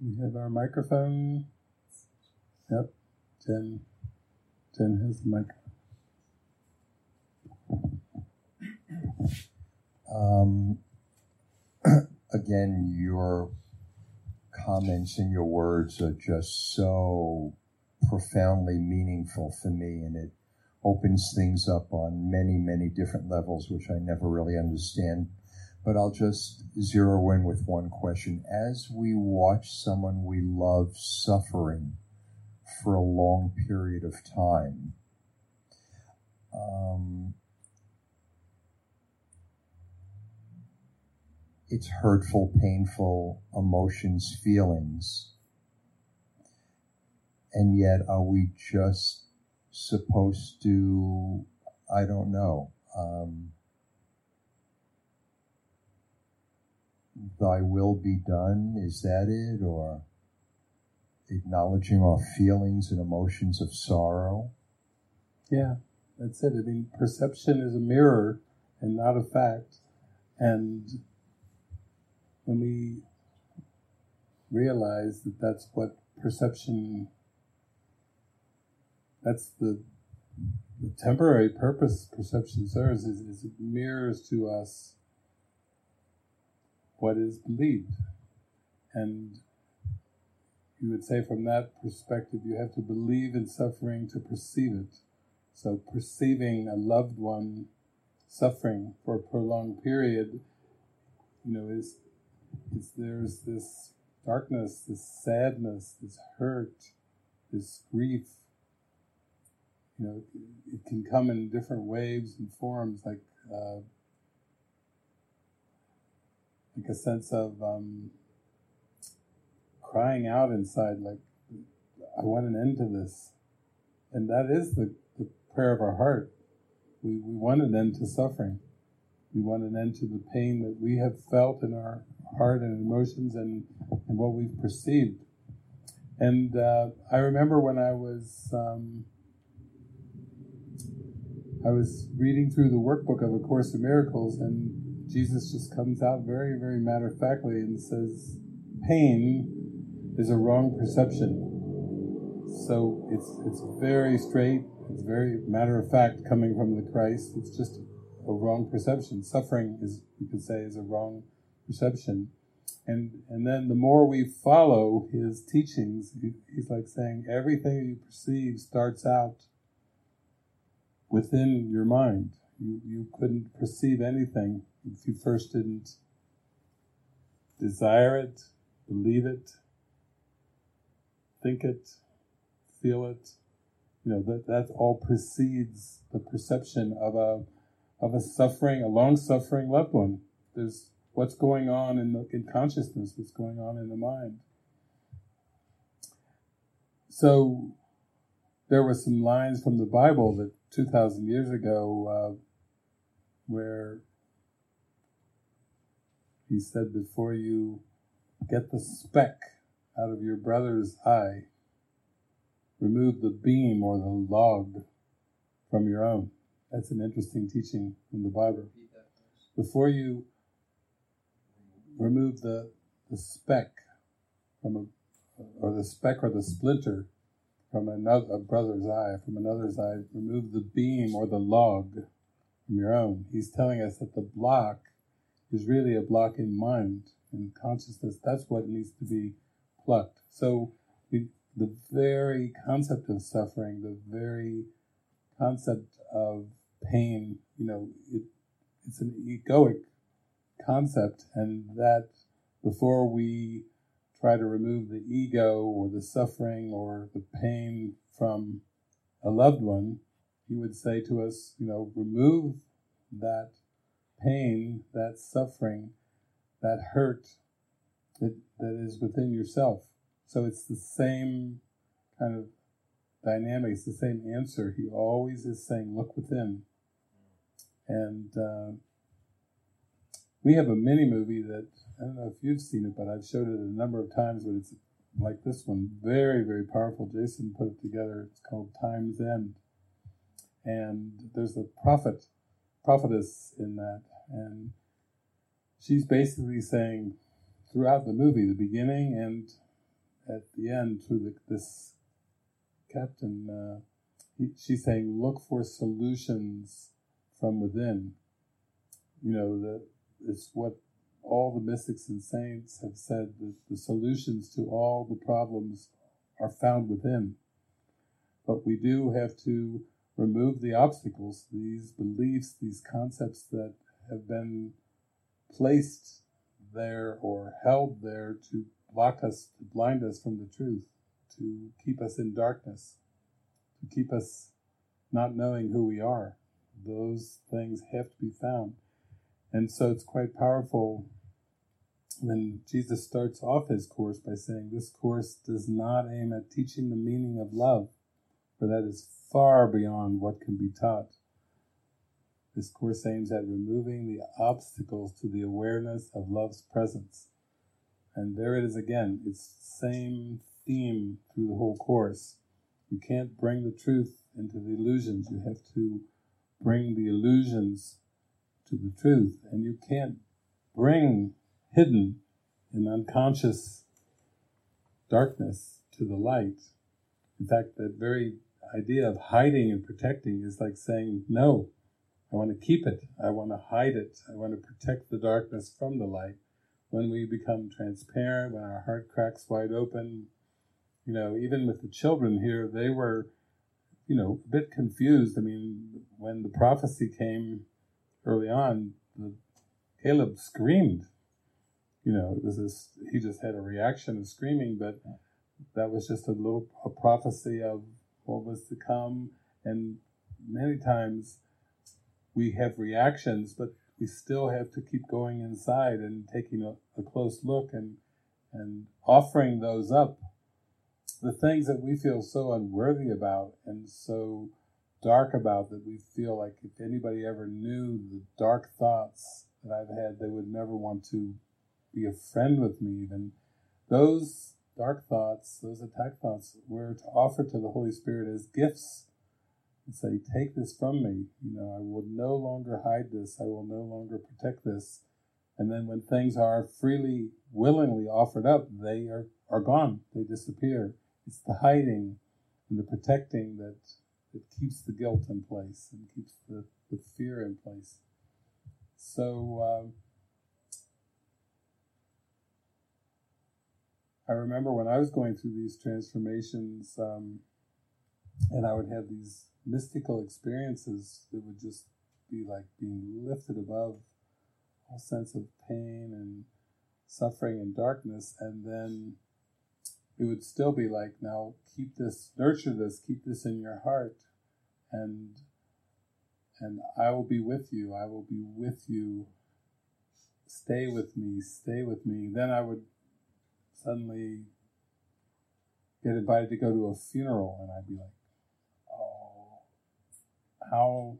We have our microphone. Yep, Jen. Jen has the mic.
Um, [CLEARS THROAT] again, your comments and your words are just so profoundly meaningful for me, and it opens things up on many, many different levels, which I never really understand. But I'll just zero in with one question. As we watch someone we love suffering for a long period of time, um, it's hurtful, painful emotions, feelings. And yet, are we just supposed to, I don't know, um, thy will be done? Is that it? Or acknowledging our feelings and emotions of sorrow?
Yeah, that's it. I mean, perception is a mirror and not a fact. And when we realize that that's what perception that's the, the temporary purpose perception serves is, is it mirrors to us what is believed. And you would say from that perspective, you have to believe in suffering to perceive it. So perceiving a loved one suffering for a prolonged period, you know, is, is there's this darkness, this sadness, this hurt, this grief you know, it can come in different waves and forms, like uh, like a sense of um, crying out inside, like I want an end to this, and that is the, the prayer of our heart. We we want an end to suffering. We want an end to the pain that we have felt in our heart and emotions and, and what we've perceived. And uh, I remember when I was um, I was reading through the workbook of A Course in Miracles, and Jesus just comes out very, very matter of factly and says, pain is a wrong perception. So it's it's very straight, it's very matter of fact coming from the Christ. It's just a wrong perception. Suffering is you could say is a wrong perception. And and then the more we follow his teachings, he's like saying everything you perceive starts out within your mind. You, you couldn't perceive anything if you first didn't desire it, believe it, think it, feel it. You know that that all precedes the perception of a of a suffering, a long suffering loved one. There's what's going on in the in consciousness, what's going on in the mind. So there were some lines from the Bible that 2,000 years ago uh, where he said, Before you get the speck out of your brother's eye, remove the beam or the log from your own. That's an interesting teaching in the Bible. Before you remove the, the speck from a, or the speck or the splinter from another a brother's eye, from another's eye, remove the beam or the log from your own. He's telling us that the block is really a block in mind, in consciousness. That's what needs to be plucked. So we, the very concept of suffering, the very concept of pain, you know, it, it's an egoic concept, and that before we try to remove the ego or the suffering or the pain from a loved one, he would say to us, you know, remove that pain, that suffering, that hurt that, that is within yourself. So it's the same kind of dynamic, it's the same answer. He always is saying, look within. And uh, we have a mini movie that I don't know if you've seen it, but I've showed it a number of times. But it's like this one, very very powerful. Jason put it together. It's called Time's End, and there's a prophet, prophetess in that, and she's basically saying throughout the movie, the beginning and at the end, through the, this captain, uh, he, she's saying, look for solutions from within. You know, the it's what all the mystics and saints have said that the solutions to all the problems are found within. But we do have to remove the obstacles, these beliefs, these concepts that have been placed there or held there to block us, to blind us from the truth, to keep us in darkness, to keep us not knowing who we are. Those things have to be found. And so it's quite powerful when Jesus starts off his course by saying, This course does not aim at teaching the meaning of love, for that is far beyond what can be taught. This course aims at removing the obstacles to the awareness of love's presence. And there it is again. It's the same theme through the whole course. You can't bring the truth into the illusions. You have to bring the illusions to the truth, and you can't bring hidden and unconscious darkness to the light. In fact, that very idea of hiding and protecting is like saying, No, I want to keep it. I want to hide it. I want to protect the darkness from the light. When we become transparent, when our heart cracks wide open, you know, even with the children here, they were, you know, a bit confused. I mean, when the prophecy came early on, the, Caleb screamed. You know, it was this, he just had a reaction of screaming, but that was just a little a prophecy of what was to come. And many times we have reactions, but we still have to keep going inside and taking a, a close look and and offering those up. The things that we feel so unworthy about and so dark about that we feel like if anybody ever knew the dark thoughts that I've had, they would never want to be a friend with me. Even those dark thoughts, those attack thoughts, were to offer to the Holy Spirit as gifts and say, Take this from me. You know, I will no longer hide this, I will no longer protect this. And then when things are freely, willingly offered up, they are, are gone, they disappear. It's the hiding and the protecting that it keeps the guilt in place and keeps the, the fear in place. So um, I remember when I was going through these transformations, um, and I would have these mystical experiences that would just be like being lifted above all sense of pain and suffering and darkness, and then it would still be like, now keep this, nurture this, keep this in your heart, and and I will be with you. I will be with you. Stay with me. Stay with me. Then I would suddenly get invited to go to a funeral, and I'd be like, "Oh, how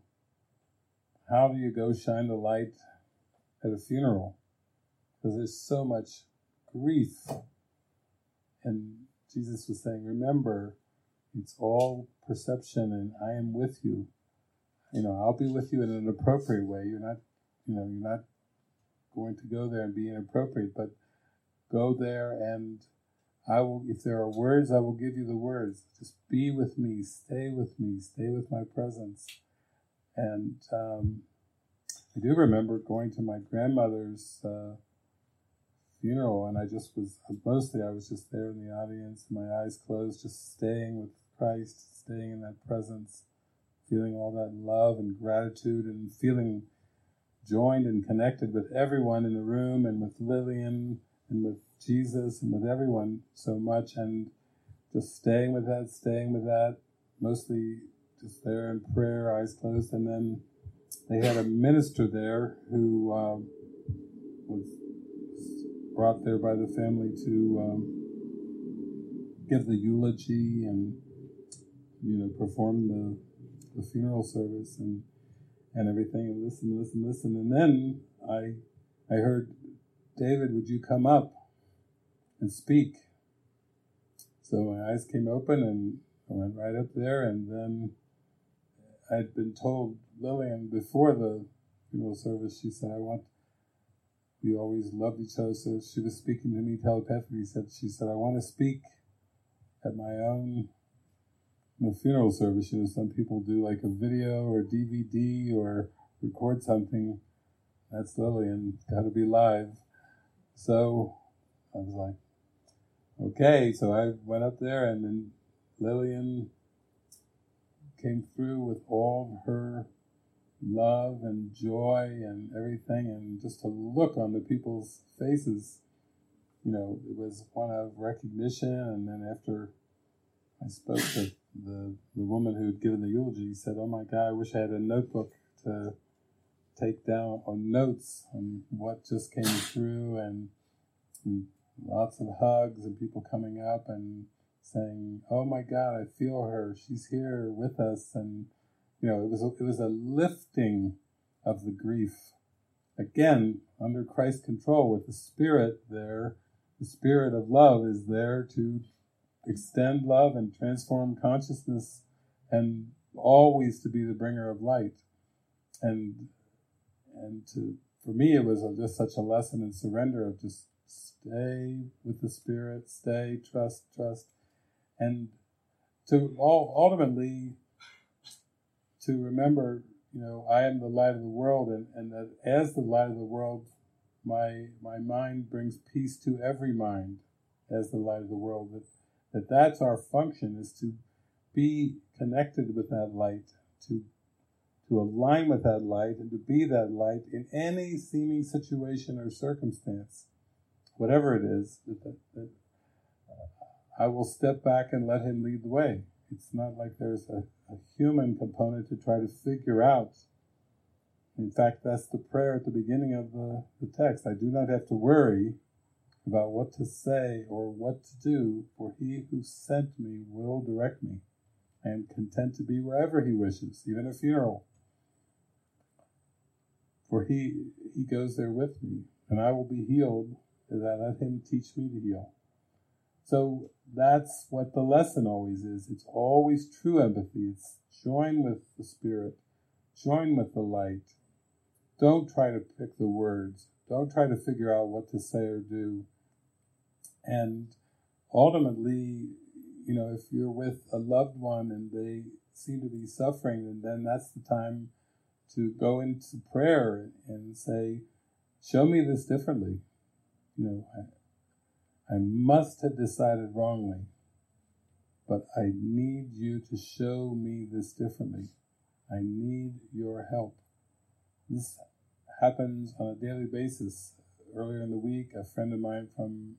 how do you go shine the light at a funeral? Because there's so much grief." And Jesus was saying, "Remember, it's all perception, and I am with you. You know, I'll be with you in an appropriate way. You're not, you know, you're not going to go there and be inappropriate, but go there and." I will, if there are words, I will give you the words. Just be with me, stay with me, stay with my presence. And um, I do remember going to my grandmother's uh, funeral, and I just was mostly I was just there in the audience, my eyes closed, just staying with Christ, staying in that presence, feeling all that love and gratitude, and feeling joined and connected with everyone in the room, and with Lillian, and with Jesus and with everyone so much, and just staying with that, staying with that, mostly just there in prayer, eyes closed, and then they had a minister there who um, was brought there by the family to um, give the eulogy and you know perform the, the funeral service and and everything. And listen, listen, listen, and then I I heard David, would you come up and speak. So my eyes came open and I went right up there, and then I'd been told Lillian before the funeral service, she said, I want, we always loved each other, so she was speaking to me telepathically. Said, she said, I want to speak at my own funeral service. You know, some people do like a video or DVD or record something. That's Lillian, got to be live. So I was like, Okay, so I went up there and then Lillian came through with all her love and joy and everything, and just to look on the people's faces, you know, it was one of recognition. And then after I spoke to the, the woman who had given the eulogy, said, Oh my God, I wish I had a notebook to take down on notes on what just came through and, and lots of hugs and people coming up and saying, "Oh my God, I feel her. She's here with us." And you know, it was a, it was a lifting of the grief. Again, under Christ's control, with the Spirit there, the Spirit of love is there to extend love and transform consciousness, and always to be the bringer of light. And and to for me, it was just such a lesson in surrender of just stay with the Spirit, stay, trust, trust, and to all, ultimately to remember, you know, I am the light of the world, and, and that as the light of the world, my my mind brings peace to every mind as the light of the world. That that that's our function is to be connected with that light, to to align with that light, and to be that light in any seeming situation or circumstance whatever it is, that, that, that uh, I will step back and let him lead the way. It's not like there's a, a human component to try to figure out. In fact, that's the prayer at the beginning of the, the text. I do not have to worry about what to say or what to do, for he who sent me will direct me. I am content to be wherever he wishes, even a funeral. For he he goes there with me, and I will be healed is I let Him teach me to heal. So that's what the lesson always is. It's always true empathy. It's join with the Spirit, join with the light. Don't try to pick the words. Don't try to figure out what to say or do. And ultimately, you know, if you're with a loved one and they seem to be suffering, and then that's the time to go into prayer and say, Show me this differently you know, I, I must have decided wrongly, but I need you to show me this differently. I need your help. This happens on a daily basis earlier in the week, a friend of mine from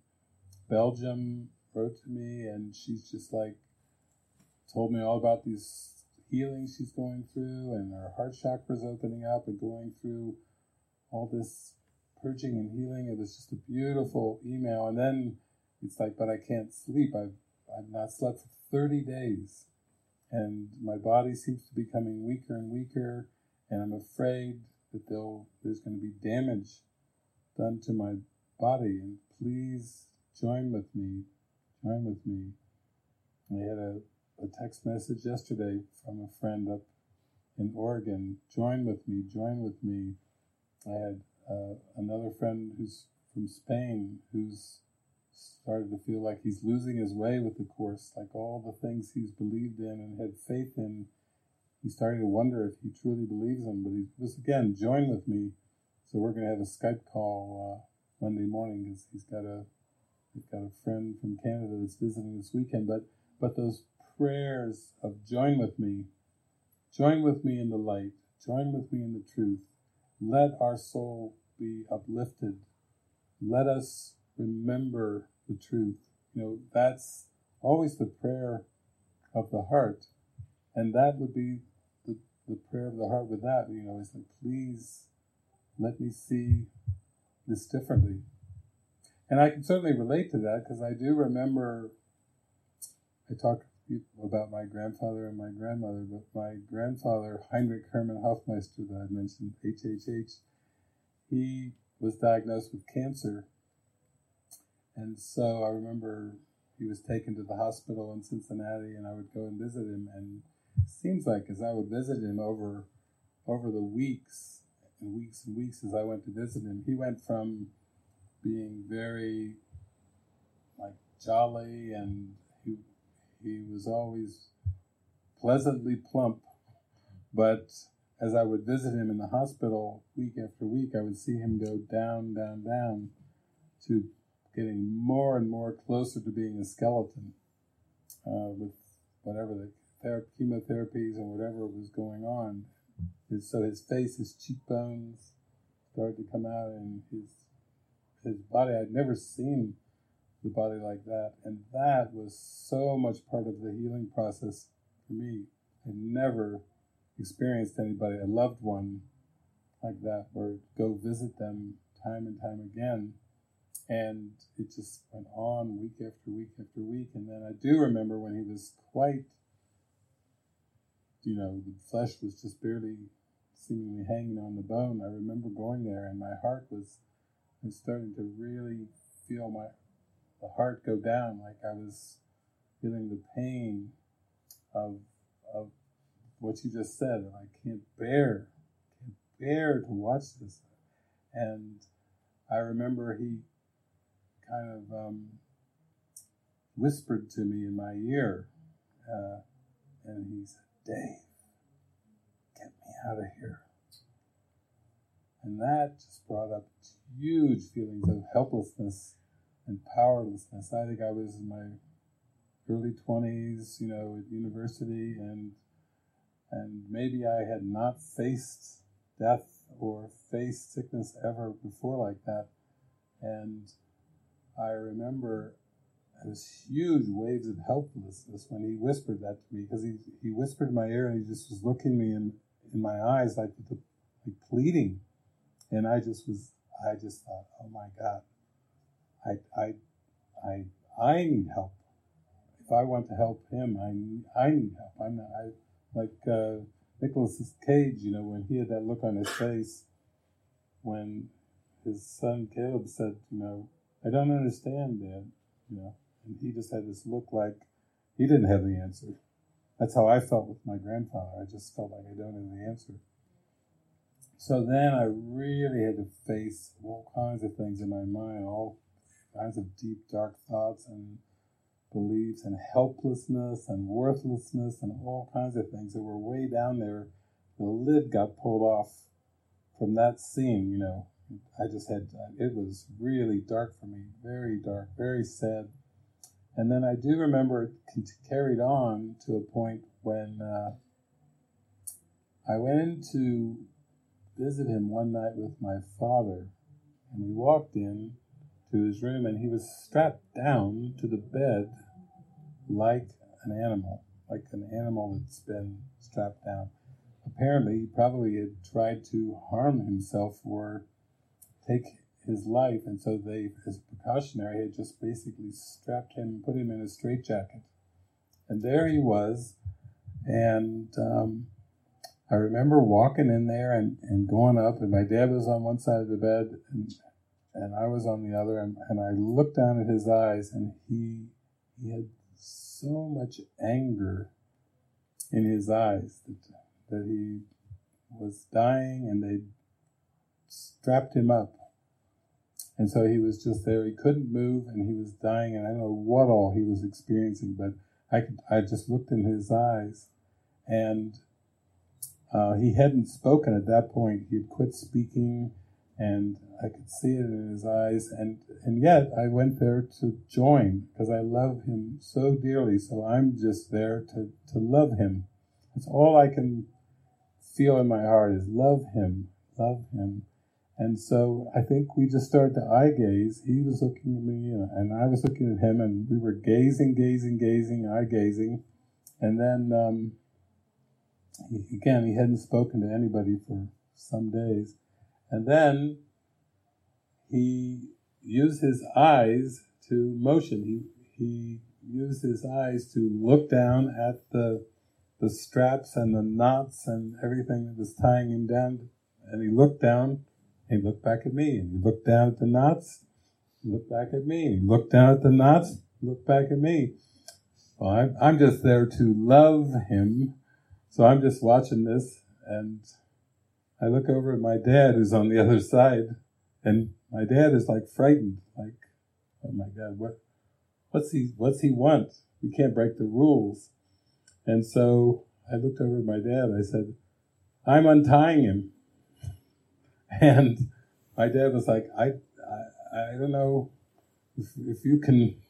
Belgium wrote to me, and she's just like told me all about these healings she's going through, and her heart chakra's opening up and going through all this purging and healing. It was just a beautiful email, and then it's like, but I can't sleep. I've I've not slept for 30 days, and my body seems to be becoming weaker and weaker, and I'm afraid that there's going to be damage done to my body. And please join with me. Join with me. I had a, a text message yesterday from a friend up in Oregon. Join with me. Join with me. I had uh, another friend who's from Spain who's started to feel like he's losing his way with the course, like all the things he's believed in and had faith in. He's starting to wonder if he truly believes them. But he was again join with me. So we're going to have a Skype call uh, Monday morning because he's got a he's got a friend from Canada that's visiting this weekend. But but those prayers of join with me, join with me in the light, join with me in the truth. Let our soul be uplifted. Let us remember the truth. You know, that's always the prayer of the heart. And that would be the, the prayer of the heart with that, you know, is like, please let me see this differently. And I can certainly relate to that because I do remember, I talk about my grandfather and my grandmother, but my grandfather, Heinrich Hermann Hoffmeister, that I mentioned, HHH, he was diagnosed with cancer and so I remember he was taken to the hospital in Cincinnati, and I would go and visit him. And it seems like as I would visit him over over the weeks and weeks and weeks as I went to visit him, he went from being very like jolly and he was always pleasantly plump, but as I would visit him in the hospital week after week, I would see him go down, down, down to getting more and more closer to being a skeleton uh, with whatever the ther- chemotherapies and whatever was going on. His, so his face, his cheekbones started to come out, and his his body. I'd never seen the body like that, and that was so much part of the healing process for me. I'd never experienced anybody, a loved one, like that, or go visit them time and time again and it just went on week after week after week. And then I do remember when he was quite, you know, the flesh was just barely seemingly hanging on the bone. I remember going there, and my heart was, was starting to really feel my the heart go down, like I was feeling the pain of of what you just said, and I can't bear, can't bear to watch this. And I remember he kind of um, whispered to me in my ear, uh, and he said, Dave, get me out of here. And that just brought up huge feelings of helplessness and powerlessness. I think I was in my early 20s, you know, at university, and and maybe I had not faced death or faced sickness ever before like that. And I remember this huge waves of helplessness when he whispered that to me because he, he whispered in my ear and he just was looking me in, in my eyes like, the, like pleading. And I just was, I just thought, oh my God, I, I, I, I need help. If I want to help him, I, I need help. I'm not, I, like uh, Nicolas Cage, you know, when he had that look on his face when his son Caleb said, you know, I don't understand, Dad. You know, and he just had this look like he didn't have the answer. That's how I felt with my grandfather. I just felt like I don't have the answer. So then I really had to face all kinds of things in my mind, all kinds of deep, dark thoughts and beliefs and helplessness and worthlessness and all kinds of things that were way down there. The lid got pulled off from that scene, you know, I just had, it was really dark for me, very dark, very sad. And then I do remember it carried on to a point when uh, I went in to visit him one night with my father, And we walked in to his room, and he was strapped down to the bed like an animal, like an animal that's been strapped down. Apparently, he probably had tried to harm himself or take his life, and so they, as precautionary, had just basically strapped him and put him in a straitjacket. And there he was, and um, I remember walking in there and, and going up, and my dad was on one side of the bed, and, and I was on the other, and, and I looked down at his eyes, and he he had so much anger in his eyes that, that he was dying, and they strapped him up. And so he was just there. He couldn't move, and he was dying, and I don't know what all he was experiencing, but I could, I just looked in his eyes, and uh, he hadn't spoken at that point. He had quit speaking, and I could see it in his eyes. And, and yet I went there to join because I love him so dearly. So I'm just there to, to love him. That's all I can feel in my heart is love him, love him. And so I think we just started to eye gaze. He was looking at me, and I was looking at him, and we were gazing, gazing, gazing, eye gazing. And then um, again, he hadn't spoken to anybody for some days. And then he used his eyes to motion. He, he used his eyes to look down at the, the straps and the knots and everything that was tying him down. And he looked down, he looked back at me, and he looked down at the knots, looked back at me, he looked down at the knots, looked back at me. Well, I'm, I'm just there to love him so I'm just watching this and I look over at my dad who's on the other side and my dad is like frightened, like, oh my God, what, what's he, what's he want? We can't break the rules. And so I looked over at my dad. I said, I'm untying him. [LAUGHS] And my dad was like, I, I, I don't know if, if you can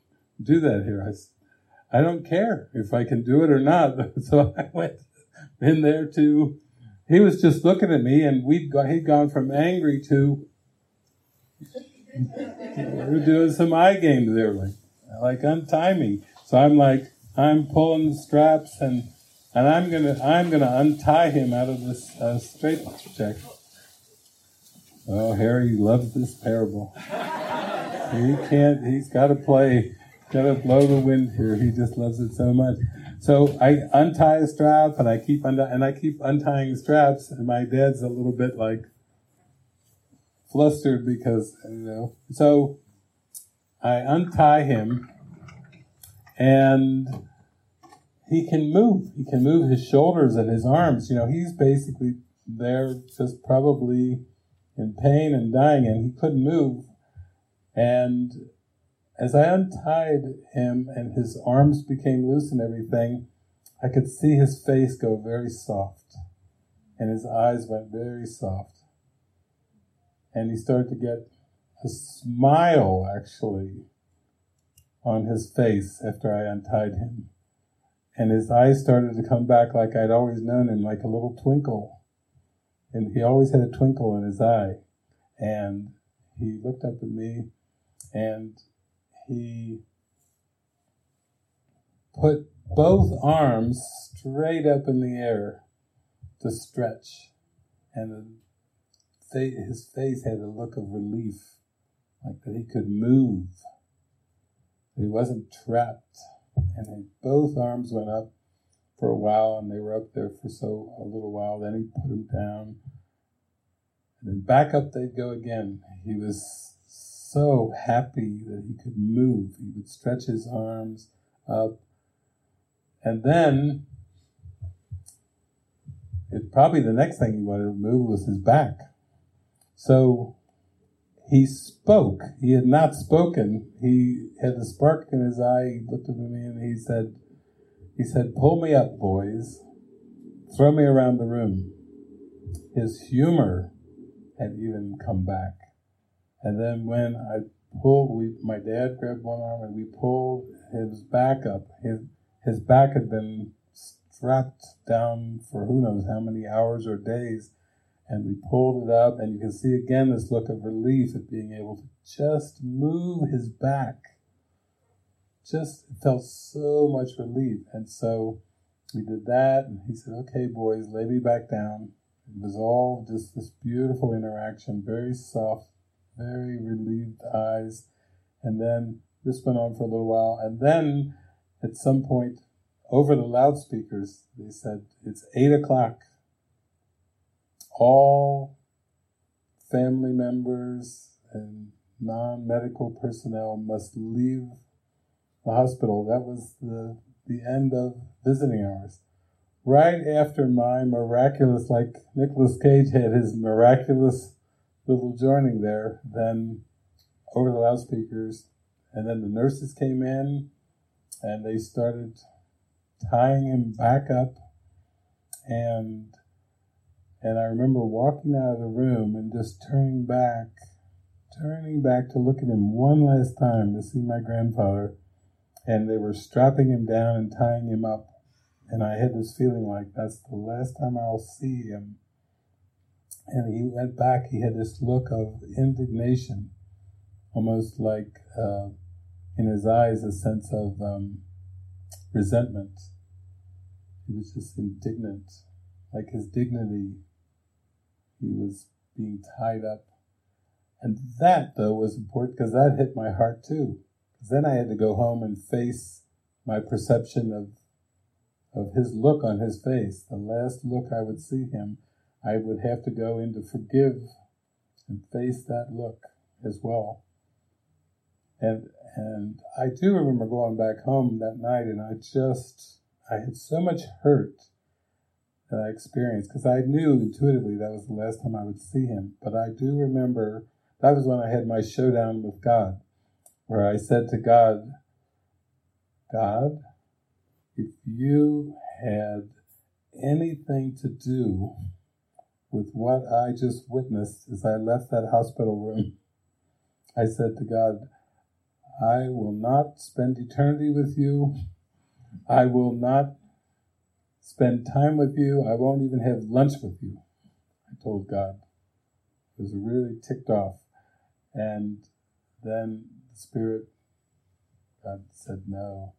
do that here. I, I don't care if I can do it or not. [LAUGHS] So I went in there too. He was just looking at me, and we'd go, he'd gone from angry to we're doing some eye games there, like like. So I'm like I'm pulling the straps and and I'm gonna I'm gonna untie him out of this uh, straight check. Oh, Harry loves this parable. He can't. He's got to play. Got to blow the wind here. He just loves it so much. So I untie a strap and I keep undi- and I keep untying straps and my dad's a little bit like flustered because you know. So I untie him and he can move. He can move his shoulders and his arms. You know, he's basically there just probably in pain and dying and he couldn't move. And as I untied him and his arms became loose and everything, I could see his face go very soft and his eyes went very soft. And he started to get a smile actually on his face after I untied him. And his eyes started to come back like I'd always known him, like a little twinkle. And he always had a twinkle in his eye. And he looked up at me and he put both arms straight up in the air to stretch, and his face had a look of relief, like that he could move, he wasn't trapped. And both arms went up for a while, and they were up there for so a little while. Then he put them down, and then back up they'd go again. He was so happy that he could move. He would stretch his arms up. And then, it, probably the next thing he wanted to move was his back. So he spoke. He had not spoken. He had the spark in his eye. He looked at me and he said, he said, pull me up, boys. Throw me around the room. His humor had even come back. And then when I pulled, we, my dad grabbed one arm and we pulled his back up. His, his back had been strapped down for who knows how many hours or days. And we pulled it up, and you can see again this look of relief at being able to just move his back. Just felt so much relief. And so we did that, and he said, Okay, boys, lay me back down. It was all just this beautiful interaction, very soft, very relieved eyes. And then this went on for a little while. And then at some point, over the loudspeakers, they said, It's eight o'clock. All family members and non medical personnel must leave the hospital. That was the, the end of visiting hours. Right after my miraculous, like Nicolas Cage had his miraculous little joining there, then over the loudspeakers, and then the nurses came in and they started tying him back up. And and I remember walking out of the room and just turning back turning back to look at him one last time to see my grandfather. And they were strapping him down and tying him up. And I had this feeling like that's the last time I'll see him and he went back he had this look of indignation almost like uh, in his eyes a sense of um, resentment. He was just indignant, like his dignity. He was being tied up. And that, though, was important because that hit my heart too. Because then I had to go home and face my perception of, of his look on his face. The last look I would see him, I would have to go in to forgive and face that look as well. And and I do remember going back home that night, and I just I had so much hurt that I experienced because I knew intuitively that was the last time I would see him. But I do remember that was when I had my showdown with God, where I said to God, God, if you had anything to do with what I just witnessed as I left that hospital room, I said to God, I will not spend eternity with you. I will not spend time with you. I won't even have lunch with you. I told God. I was really ticked off. And then the Spirit, God said, No.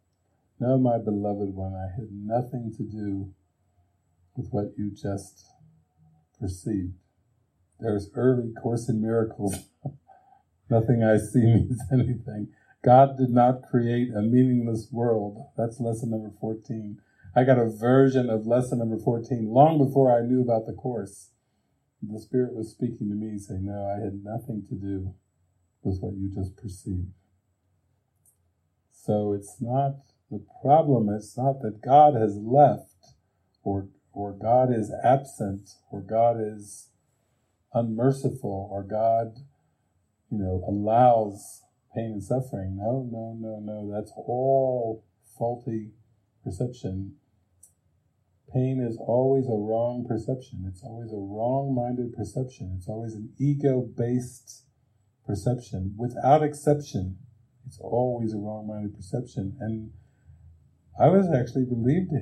No, my beloved one, I had nothing to do with what you just perceived. There's early Course in Miracles. [LAUGHS] Nothing I see [LAUGHS] means anything. God did not create a meaningless world. That's lesson number 14. I got a version of lesson number 14 long before I knew about the course. The Spirit was speaking to me, saying, No, I had nothing to do with what you just perceived. So it's not the problem, it's not that God has left or or God is absent or God is unmerciful or God, you know, allows pain and suffering. No, no, no, no. That's all faulty perception. Pain is always a wrong perception. It's always a wrong minded perception. It's always an ego based perception. Without exception, it's always a wrong minded perception. And I was actually relieved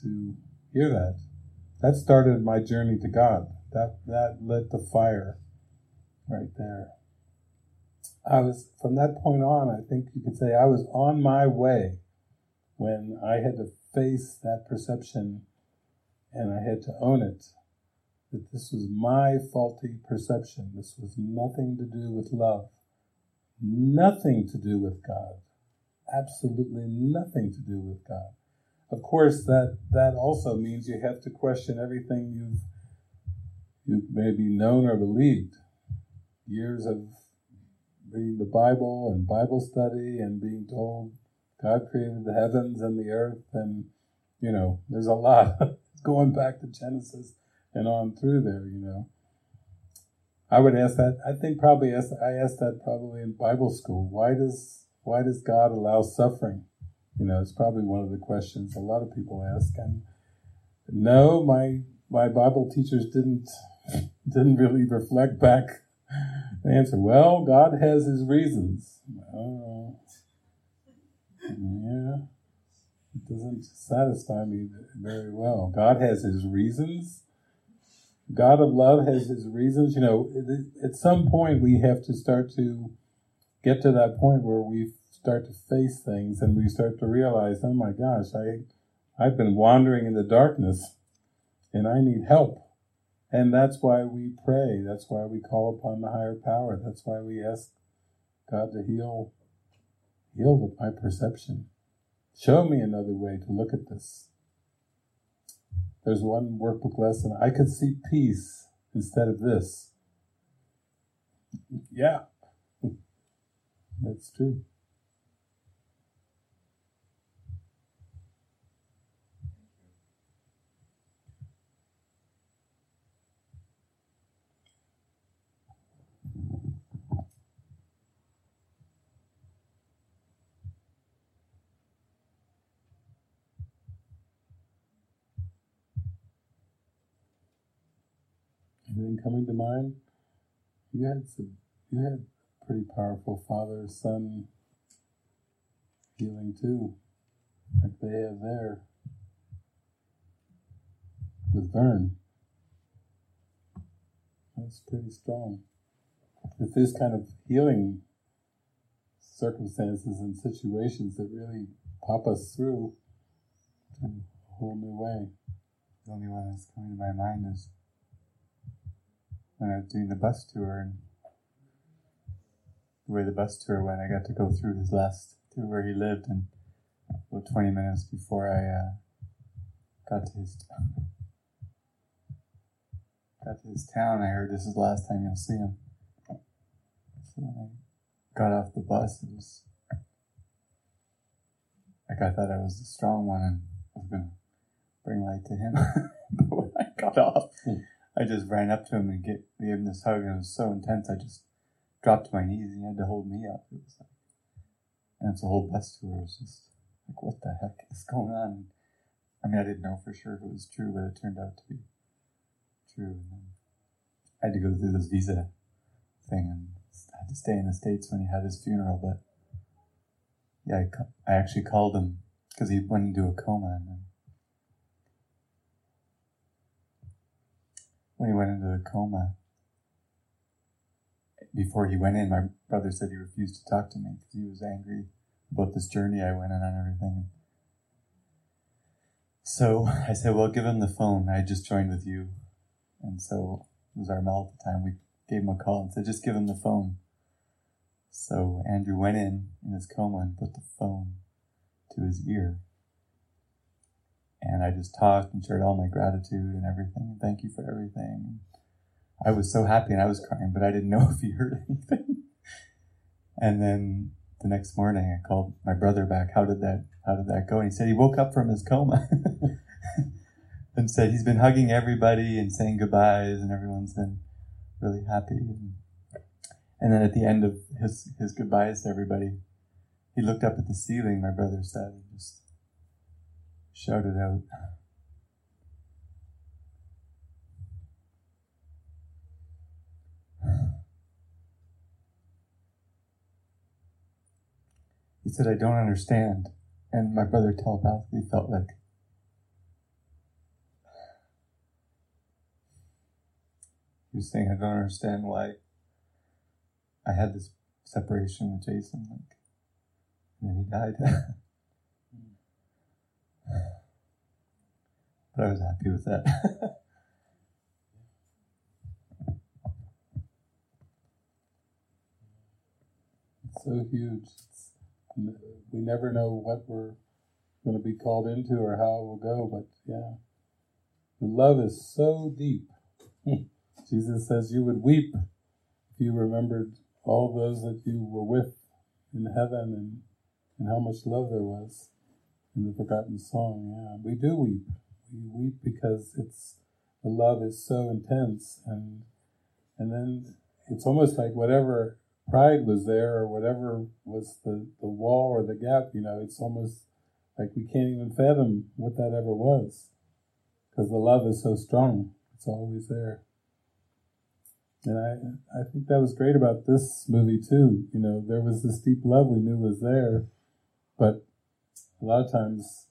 to hear that. That started my journey to God. That, that lit the fire right there. I was, from that point on, I think you could say I was on my way when I had to face that perception and I had to own it. That this was my faulty perception. This was nothing to do with love, nothing to do with God, absolutely nothing to do with God. Of course, that, that also means you have to question everything you've, you've maybe known or believed. Years of reading the Bible and Bible study and being told God created the heavens and the earth, and you know, there's a lot [LAUGHS] going back to Genesis and on through there. You know, I would ask that. I think probably ask, I asked that probably in Bible school. Why does why does God allow suffering? You know, it's probably one of the questions a lot of people ask. And no, my my Bible teachers didn't [LAUGHS] didn't really reflect back the answer, well, God has his reasons. Oh, yeah, it doesn't satisfy me very well. God has his reasons. God of love has his reasons. You know, at some point we have to start to get to that point where we start to face things and we start to realize, oh my gosh, I, I've been wandering in the darkness and I need help. And that's why we pray. That's why we call upon the higher power. That's why we ask God to heal, heal my perception. Show me another way to look at this. There's one workbook lesson. I could see peace instead of this. Yeah, [LAUGHS] that's true. Anything coming to mind? You had some, you had pretty powerful father son healing too, like they have there with Vern. That's pretty strong. With this kind of healing circumstances and situations that really pop us through to a whole new way.
The only one that's coming to my mind is when I was doing the bus tour and the way the bus tour went, I got to go through his last through where he lived, and about 20 minutes before I uh, got to his [LAUGHS] got to his town, I heard this is the last time you'll see him. So when I got off the bus, it was like I thought I was the strong one and I was gonna bring light to him, [LAUGHS] but when I got off. I just ran up to him and get, gave him this hug, and it was so intense. I just dropped to my knees, and he had to hold me up. It was like, and it's a whole bus tour. It was just like, what the heck is going on? I mean, I didn't know for sure if it was true, but it turned out to be true. And then I had to go through this visa thing, and I had to stay in the states when he had his funeral. But yeah, I, I actually called him because he went into a coma, and when he went into the coma, before he went in, my brother said he refused to talk to me because he was angry about this journey I went on and everything. So I said, well, give him the phone. I just joined with you. And so it was Armel at the time. We gave him a call and said, just give him the phone. So Andrew went in in his coma and put the phone to his ear. And I just talked and shared all my gratitude and everything. Thank you for everything. I was so happy and I was crying, but I didn't know [LAUGHS] if he heard anything. and then the next morning I called my brother back. How did that, how did that go? And he said he woke up from his coma [LAUGHS] and said he's been hugging everybody and saying goodbyes and everyone's been really happy. And, and then at the end of his, his goodbyes to everybody, he looked up at the ceiling, my brother said, just shouted out. He said, I don't understand. And my brother telepathically felt like he was saying, I don't understand why I had this separation with Jason. Like, and then he died. [LAUGHS] but I was happy with that. [LAUGHS]
it's so huge. It's, we never know what we're going to be called into or how it will go, but yeah. The love is so deep. [LAUGHS] Jesus says you would weep if you remembered all those that you were with in heaven and, and how much love there was in the forgotten song. Yeah, we do weep. We weep because it's the love is so intense, and and then it's almost like whatever pride was there or whatever was the the wall or the gap. You know, it's almost like we can't even fathom what that ever was because the love is so strong. It's always there. And I, I think that was great about this movie too. You know, there was this deep love we knew was there, but a lot of times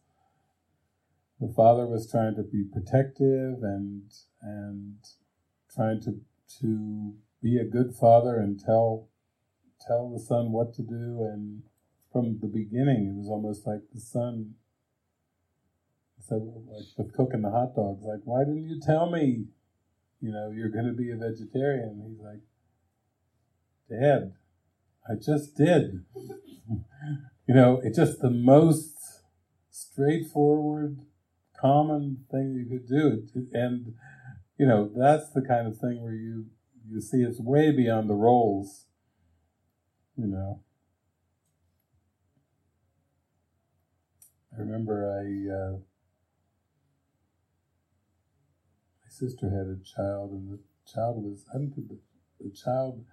the father was trying to be protective and and trying to to be a good father and tell tell the son what to do. And from the beginning it was almost like the son said like with cooking the hot dogs like why didn't you tell me? You know you're going to be a vegetarian. He's like dad i just did. [LAUGHS] You know it's just the most straightforward common thing you could do. And you know that's the kind of thing where you you see it's way beyond the roles you know. I remember i uh, my sister had a child and the child was i don't think the, the child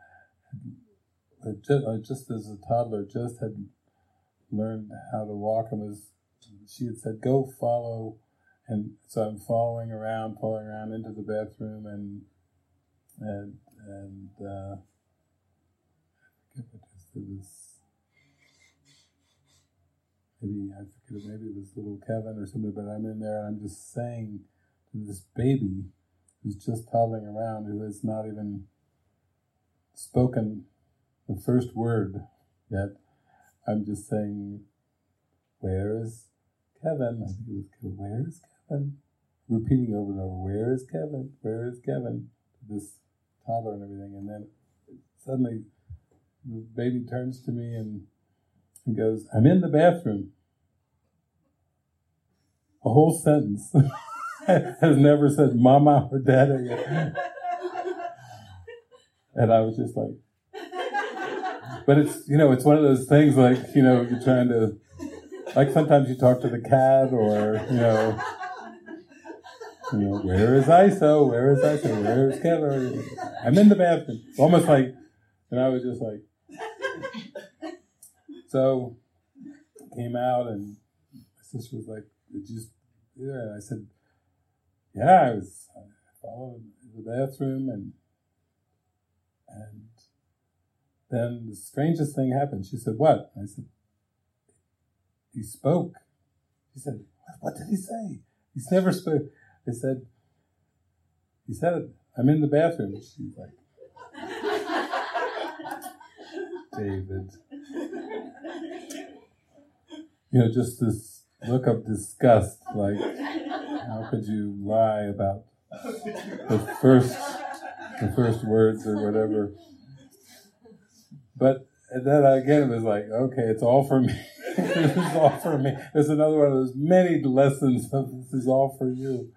had, just, uh, just as a toddler just had learned how to walk and was she had said go follow and so I'm following around, pulling around into the bathroom, and and and uh, I forget what it was. Maybe I forget. Maybe it was little Kevin or something. But I'm in there, and I'm just saying to this baby who's just toddling around, who has not even spoken the first word yet. I'm just saying, "Where is Kevin?" I think it was, Kevin. "Where is Kevin?" And repeating over and over, where is Kevin? Where is Kevin? This toddler and everything. And then suddenly the baby turns to me and he goes, I'm in the bathroom. A whole sentence. [LAUGHS] has never said mama or dada yet. and I was just like, but it's, you know, it's one of those things like, you know, you're trying to, like sometimes you talk to the cat or, you know, you know, where is ISO? Where is ISO? Where is Kevin? I'm in the bathroom. Almost like, and I was just like, so came out and my sister was like, did you, yeah. I said, yeah, I was, I followed the bathroom and, and then the strangest thing happened. She said, what? I said, he spoke. She said, what did he say? He's never spoke. I said, he said, I'm in the bathroom. She's like, [LAUGHS] David. You know, just this look of disgust, like, how could you lie about the first, the first words or whatever? But then again, it was like, okay, it's all for me. [LAUGHS] this is all for me. It's another one of those many lessons of this is all for you.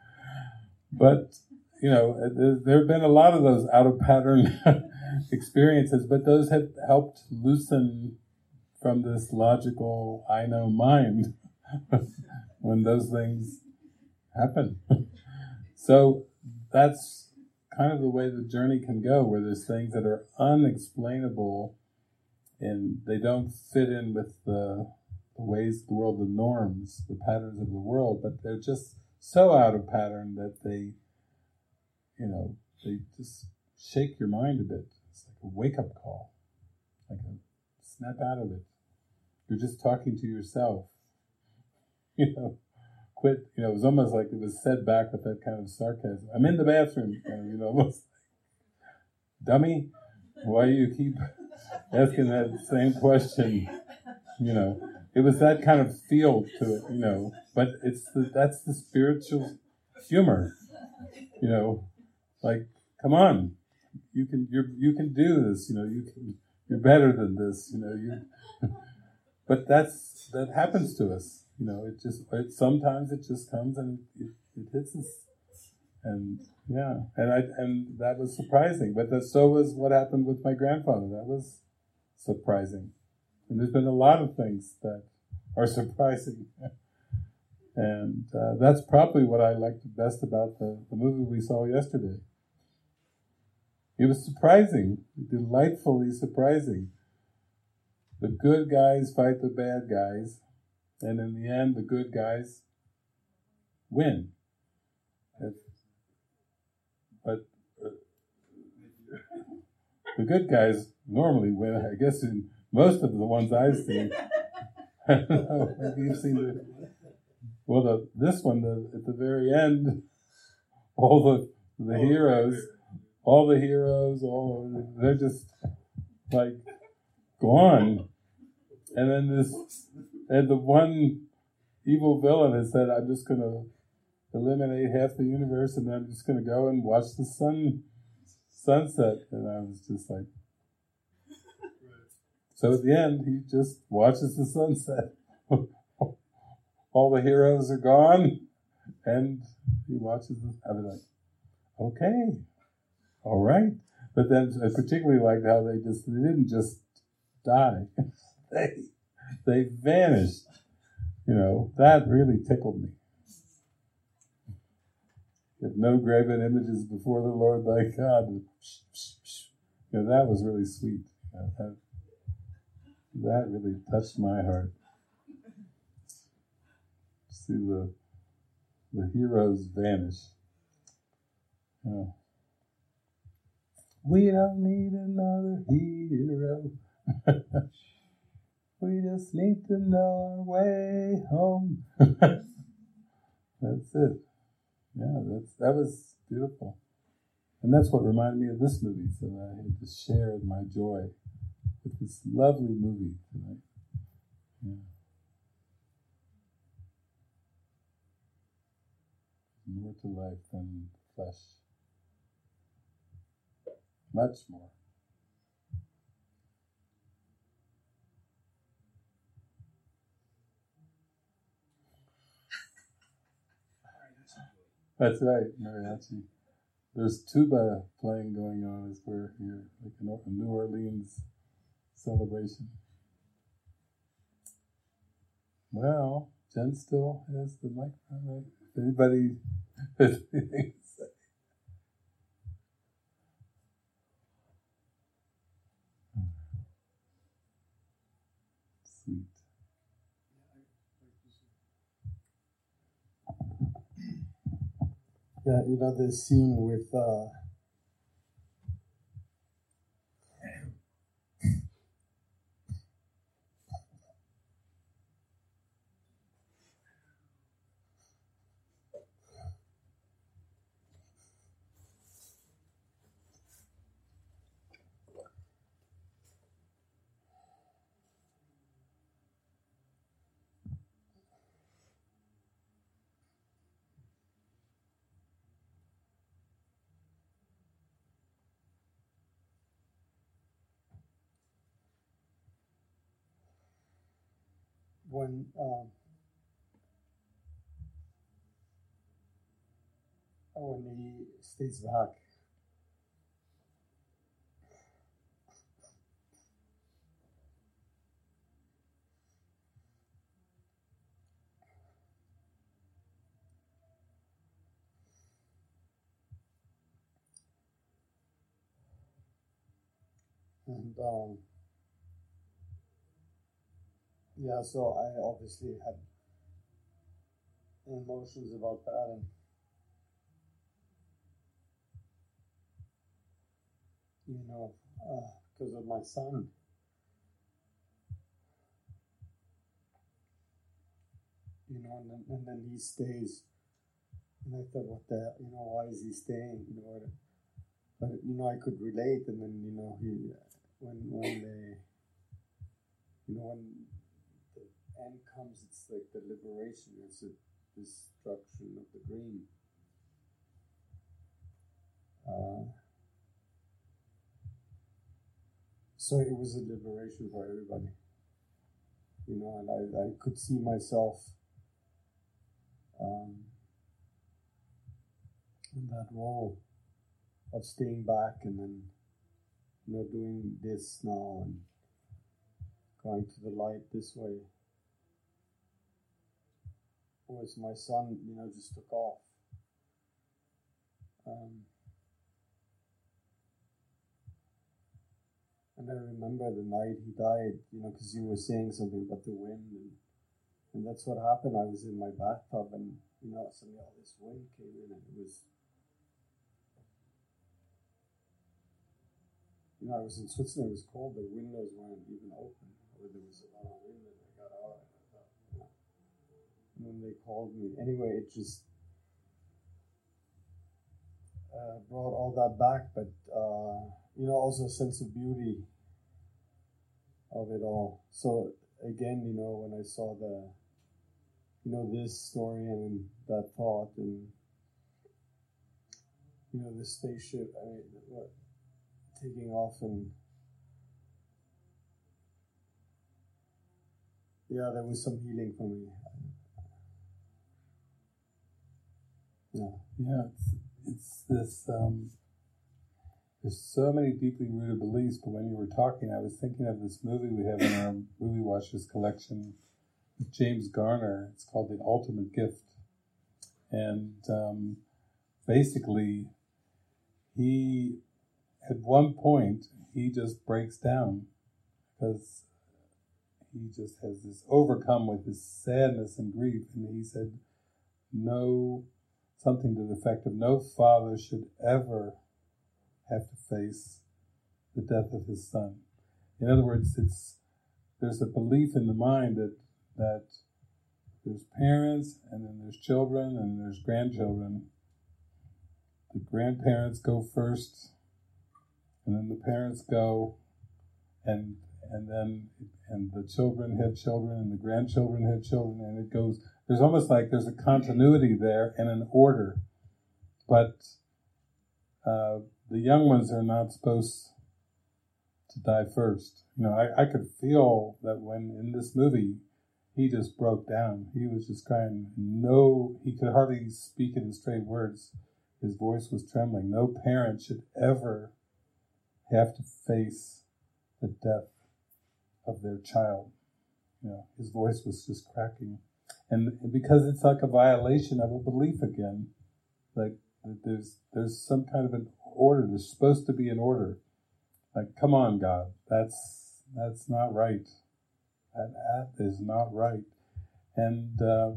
But, you know, uh, there have been a lot of those out of pattern [LAUGHS] experiences, but those have helped loosen from this logical, I know mind [LAUGHS] when those things happen. [LAUGHS] so that's kind of the way the journey can go, where there's things that are unexplainable and they don't fit in with the, the ways the world, the norms, the patterns of the world, but they're just so out of pattern that they, you know, they just shake your mind a bit. It's like a wake up call, like a snap out of it. You're just talking to yourself. [LAUGHS] You know, quit. You know, it was almost like it was said back with that kind of sarcasm. I'm in the bathroom, you know, [LAUGHS] almost dummy. Why do you keep [LAUGHS] asking that same question? You know, it was that kind of feel to it, you know. But it's the, that's the spiritual humor, you know. Like, come on, you can you you can do this, you know. You can you're better than this, you know. You, [LAUGHS] but that's that happens to us, you know. It just it, sometimes it just comes and it, it hits us, and yeah, and I and that was surprising. But so was what happened with my grandfather. That was surprising. And there's been a lot of things that are surprising. and uh, that's probably what I liked best about the, the movie we saw yesterday. It was surprising, delightfully surprising. The good guys fight the bad guys, and in the end, the good guys win. But uh, [LAUGHS] the good guys normally win, I guess, in most of the ones I've seen. I don't know. Maybe you've seen the. Well, the, this one, the, at the very end, all the the heroes, all the heroes, all of, they're just like gone. And then this, and the one evil villain has said, "I'm just going to eliminate half the universe, and then I'm just going to go and watch the sun sunset." And I was just like, so at the end, he just watches the sunset. [LAUGHS] all the heroes are gone, and he watches. The, I was like, okay, all right. But then I particularly liked how they just they didn't just die; [LAUGHS] they they vanished. You know that really tickled me. If no graven images before the Lord thy God, you know that was really sweet. Uh, that, that really touched my heart. See the the heroes vanish. Yeah. We don't need another hero. [LAUGHS] we just need to know our way home. [LAUGHS] that's it. Yeah, that's that was beautiful. And that's what reminded me of this movie, so I had to share my joy with this lovely movie tonight. Yeah. More to life than flesh. Much more. That's right, mariachi. There's tuba playing going on as we're here, like a New Orleans celebration. Well, Jen still has the microphone, right? Anybody [LAUGHS] has anything to say. Sweet.
Yeah, you know the scene with uh, when um, when he stays back. And um, yeah, so I obviously had emotions about that and you know, uh, because of my son. You know, and then, and then he stays. And I thought, what the, you know, why is he staying? You know, but you know, I could relate. And then, you know, he, when when they, you know, when end comes, it's like the liberation. It's a destruction of the dream. Uh, so it was a liberation for everybody you know and i, I could see myself um, in that role of staying back and then you know doing this now and going to the light this way whereas my son you know just took off um, And I remember the night he died, you know, because you were saying something about the wind, and, and that's what happened. I was in my bathtub, and you know, suddenly all this wind came in, and it was, you know, I was in Switzerland. It was cold. The windows weren't even open, or there was a lot of wind, and I got out, and I thought, you know, and then they called me. Anyway, it just. uh, brought all that back, but uh, you know, also a sense of beauty of it all. So again, you know, when I saw the, you know, this story and that thought and you know, the spaceship, I mean, what, taking off and yeah, there was some healing for me. Yeah.
Yeah, it's, it's this. Um, there's so many deeply rooted beliefs, but when you were talking, I was thinking of this movie we have in our [COUGHS] movie watchers collection with James Garner. It's called The Ultimate Gift, and um, basically, he at one point he just breaks down because he just has this overcome with this sadness and grief, and he said, "No." Something to the effect of no father should ever have to face the death of his son. In other words, it's there's a belief in the mind that that there's parents and then there's children and there's grandchildren. The grandparents go first, and then the parents go, and and then and the children have children and the grandchildren have children and it goes there's almost like there's a continuity there and an order, but uh, the young ones are not supposed to die first. You know, I, I could feel that when in this movie, he just broke down. He was just crying. No, he could hardly speak in straight words. His voice was trembling. No parent should ever have to face the death of their child. You know, his voice was just cracking and because it's like a violation of a belief again, like there's there's some kind of an order. There's supposed to be an order. Like, come on, God, that's that's not right. That, that is not right, and uh,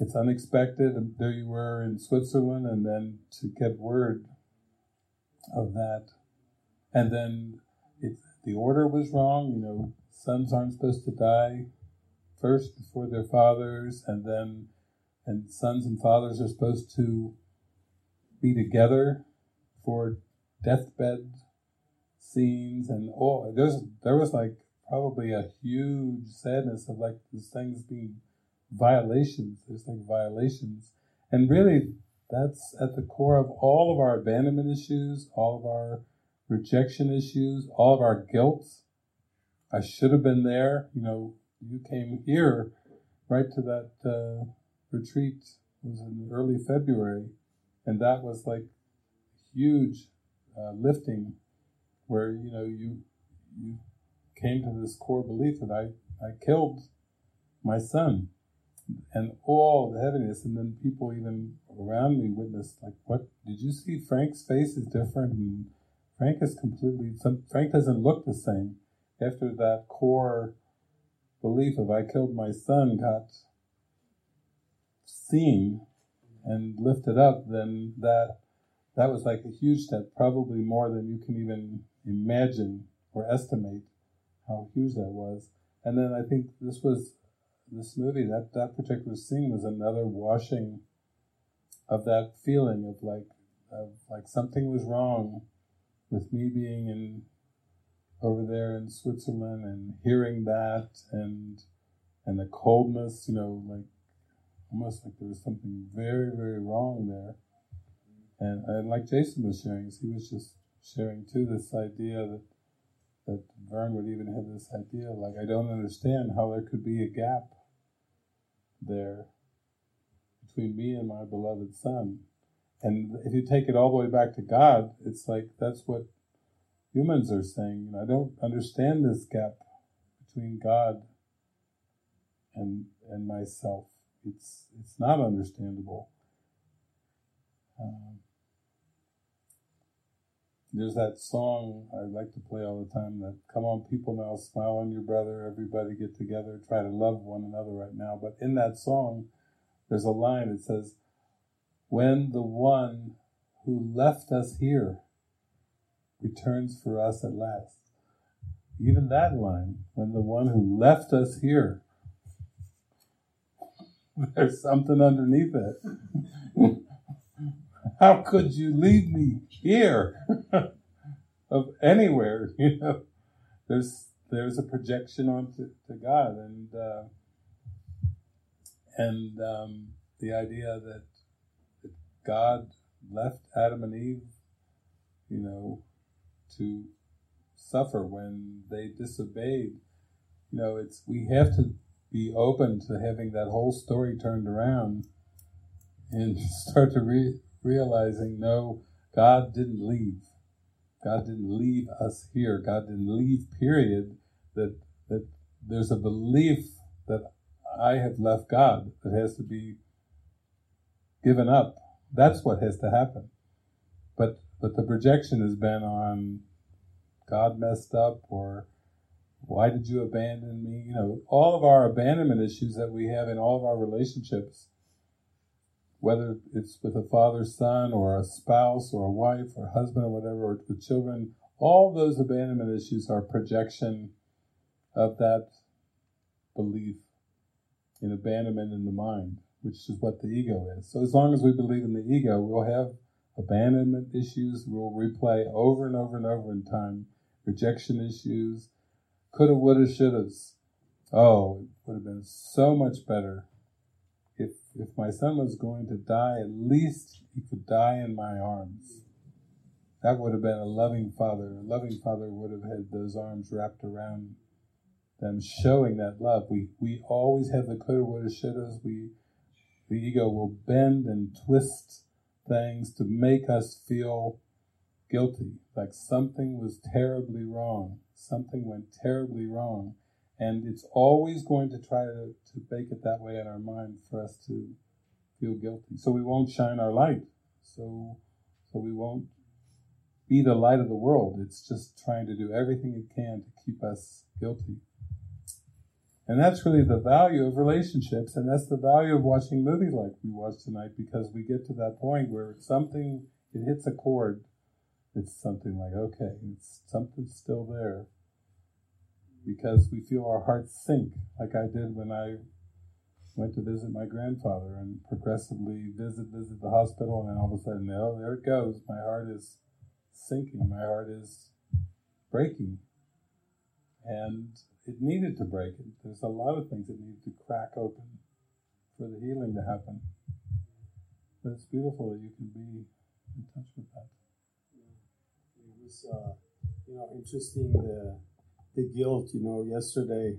it's unexpected. And there you were in Switzerland, and then to get word of that, and then it, the order was wrong. You know, sons aren't supposed to die first before their fathers, and then and sons and fathers are supposed to be together for deathbed scenes, and oh, there's there was like probably a huge sadness of like these things being violations. There's like violations, and really that's at the core of all of our abandonment issues, all of our rejection issues, all of our guilt. I should have been there, you know, you came here right to that uh, retreat. It was in early February, and that was like huge uh, lifting, where you know you you came to this core belief that I I killed my son, and all the heaviness, and then people even around me witnessed like, what did you see? Frank's face is different, and Frank is completely. Some, Frank doesn't look the same after that core belief of I killed my son got seen and lifted up, then that that was like a huge step, probably more than you can even imagine or estimate how huge that was. And then I think this was this movie, that, that particular scene was another washing of that feeling of like of like something was wrong with me being in over there in Switzerland and hearing that and and the coldness, you know, like almost like there was something very, very wrong there. And, and like Jason was sharing, he was just sharing too this idea that that Vern would even have this idea, like I don't understand how there could be a gap there between me and my beloved son. And if you take it all the way back to God, it's like that's what humans are saying, I don't understand this gap between God and and myself. It's it's not understandable. Um, there's that song I like to play all the time that come on people now smile on your brother everybody get together try to love one another right now but in that song there's a line that says when the one who left us here returns for us at last. Even that line, when the one who left us here, [LAUGHS] there's something underneath it. [LAUGHS] How could you leave me here? [LAUGHS] of anywhere, you know. There's there's a projection onto to God, and uh, and um, the idea that, that God left Adam and Eve, you know, to suffer when they disobeyed. You know, it's we have to be open to having that whole story turned around and [LAUGHS] start to re- realizing no, God didn't leave. God didn't leave us here. God didn't leave, period. That, that there's a belief that I have left God that has to be given up. That's what has to happen. But, but the projection has been on God messed up or why did you abandon me? You know, all of our abandonment issues that we have in all of our relationships whether it's with a father son or a spouse or a wife or husband or whatever, or with children, all those abandonment issues are projection of that belief in abandonment in the mind, which is what the ego is. So as long as we believe in the ego, we'll have abandonment issues, we'll replay over and over and over in time, rejection issues, coulda, woulda, shouldas. Oh, it would have been so much better if if my son was going to die, at least he could die in my arms. That would have been a loving father. A loving father would have had those arms wrapped around them, showing that love. We we always have the coulda, woulda, shouldas. We the ego will bend and twist things to make us feel guilty, like something was terribly wrong. Something went terribly wrong. And it's always going to try to, to make it that way in our mind for us to feel guilty. So we won't shine our light. So, so we won't be the light of the world. It's just trying to do everything it can to keep us guilty. And that's really the value of relationships, and that's the value of watching movies like we watched tonight, because we get to that point where something it hits a chord. It's something like, okay, it's something's still there because we feel our hearts sink, like I did when I went to visit my grandfather and progressively visit visit the hospital, and then all of a sudden, oh, there it goes. My heart is sinking. My heart is breaking, and it needed to break. It. There's a lot of things that need to crack open for the healing to happen. But it's beautiful that you can be in touch with that.
It was, uh, you know, interesting the the guilt. You know, yesterday,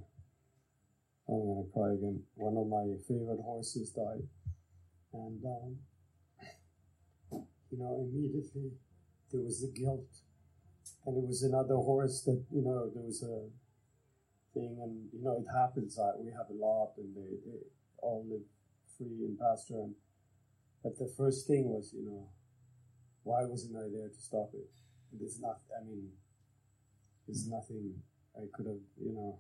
I'm gonna cry again. One of my favorite horses died, and um, you know, immediately there was the guilt, and it was another horse that you know there was a thing, and you know it happens. that we have a lot, and they, they all live free in pasture, and but the first thing was, you know, why wasn't I there to stop it? There's not. I mean, there's nothing I could have, you know.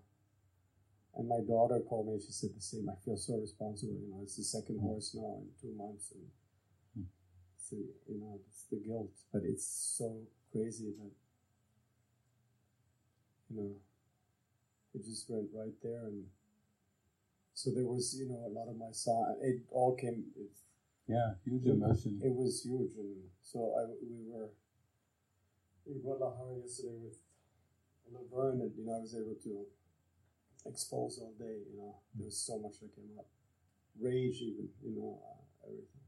And my daughter called me. and She said the same. I feel so responsible. You know, it's the second
Mm.
horse now in two months, and
Mm.
so you know, it's the guilt. But it's so crazy that you know, it just went right there, and so there was, you know, a lot of my son. It all came. It,
Yeah, huge emotion.
it was huge, and so I we were in Guadalajara yesterday with Laverne, and you know I was able to expose all day. You know, there was so much that came up, rage even, you know, uh, everything,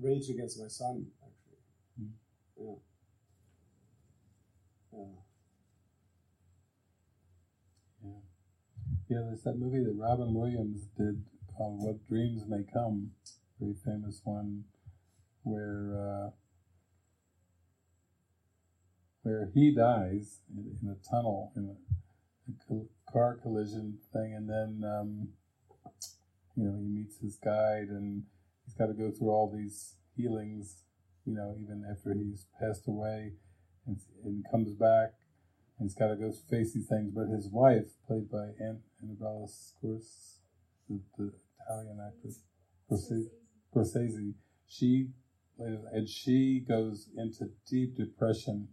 rage against my son actually.
Mm.
Yeah. Yeah,
there's that movie that Robin Williams did called "What Dreams May Come," very famous one, where uh, where he dies in, in a tunnel in a, a car collision thing, and then um, you know he meets his guide, and he's got to go through all these healings, you know, even after he's passed away, and, and comes back and he's got to go face these things. But his wife, played by An- Annabella Scorsese, the, the Italian actress, Scorsese, she and she goes into deep depression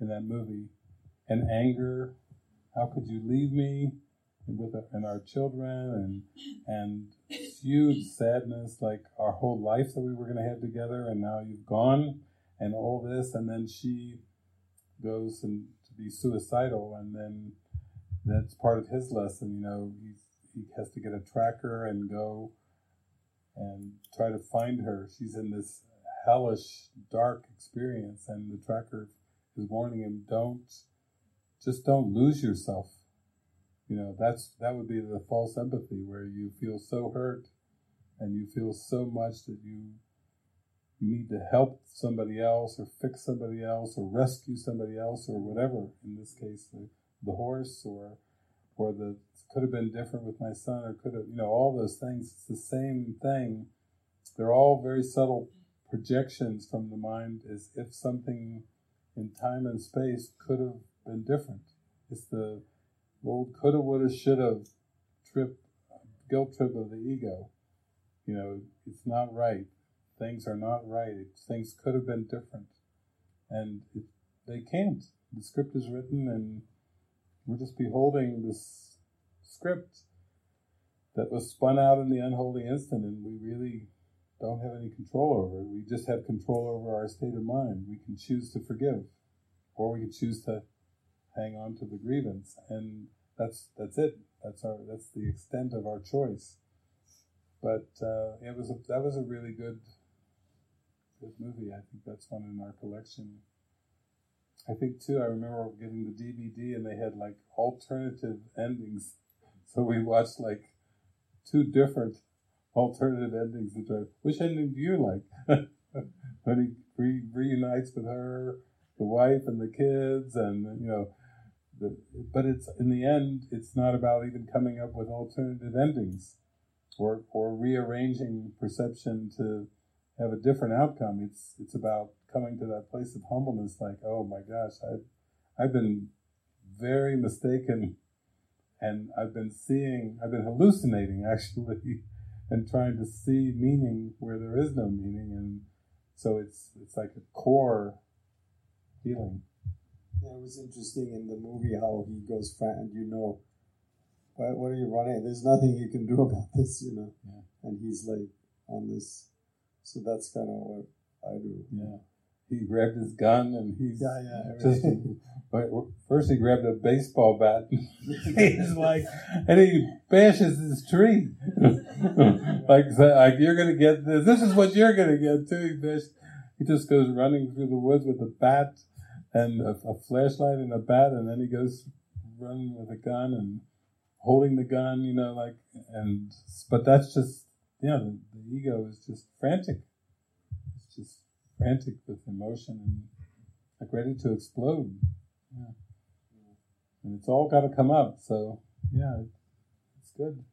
in that movie and anger. How could you leave me? and with our, and our children and and huge sadness like our whole life that we were going to have together and now you've gone and all this and then she goes and to be suicidal and then that's part of his lesson you know he's, he has to get a tracker and go and try to find her. She's in this hellish dark experience and the tracker is warning him don't just don't lose yourself. You know that's that would be the false empathy where you feel so hurt and you feel so much that you you need to help somebody else or fix somebody else or rescue somebody else or whatever. In this case the, the horse or or the could have been different with my son or could have you know all those things it's the same thing they're all very subtle projections from the mind as if something in time and space could have been different it's the old coulda, woulda, shoulda trip, guilt trip of the ego. You know, it's not right. Things are not right. things could have been different. And it, they can't. The script is written, and we're just beholding this script that was spun out in the unholy instant, and we really don't have any control over it. We just have control over our state of mind. We can choose to forgive, or we can choose to hang on to the grievance, and that's that's it. That's our that's the extent of our choice. But uh, it was a, that was a really good good movie. I think that's one in our collection. I think too. I remember getting the DVD and they had like alternative endings, so we watched like two different alternative endings. Which ending do you like? [LAUGHS] when he re- reunites with her, the wife and the kids, and you know the, but it's in the end, it's not about even coming up with alternative endings or or rearranging perception to have a different outcome. It's it's about coming to that place of humbleness, like, oh my gosh, I've I've been very mistaken, and I've been seeing, I've been hallucinating [LAUGHS] actually, and trying to see meaning where there is no meaning, and so it's it's like a core healing.
Yeah, it was interesting in the movie how he goes fat and you know, what, what are you running? There's nothing you can do [LAUGHS] about this, you know.
Yeah.
And he's like on this, so that's kind of what I do.
Yeah, he grabbed his gun and he's
yeah, yeah.
Just, first he grabbed a baseball bat. And [LAUGHS] he's like, and he bashes his tree. [LAUGHS] like, like you're gonna get this. This is what you're gonna get too. He, bashed, he just goes running through the woods with a bat and a, a, flashlight and a bat, and then he goes running with a gun and holding the gun, you know, like, and but that's just, yeah, the, the ego is just frantic. Frantic with emotion and like ready to explode. Yeah. And it's all got to come up. So, yeah, it's good.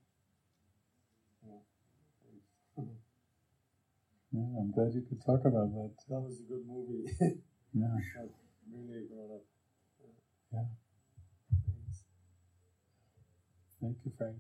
Yeah, I'm glad you could talk about that.
That was a good movie. [LAUGHS]
yeah
really brought up.
Yeah. Thanks. Thank you, Frank.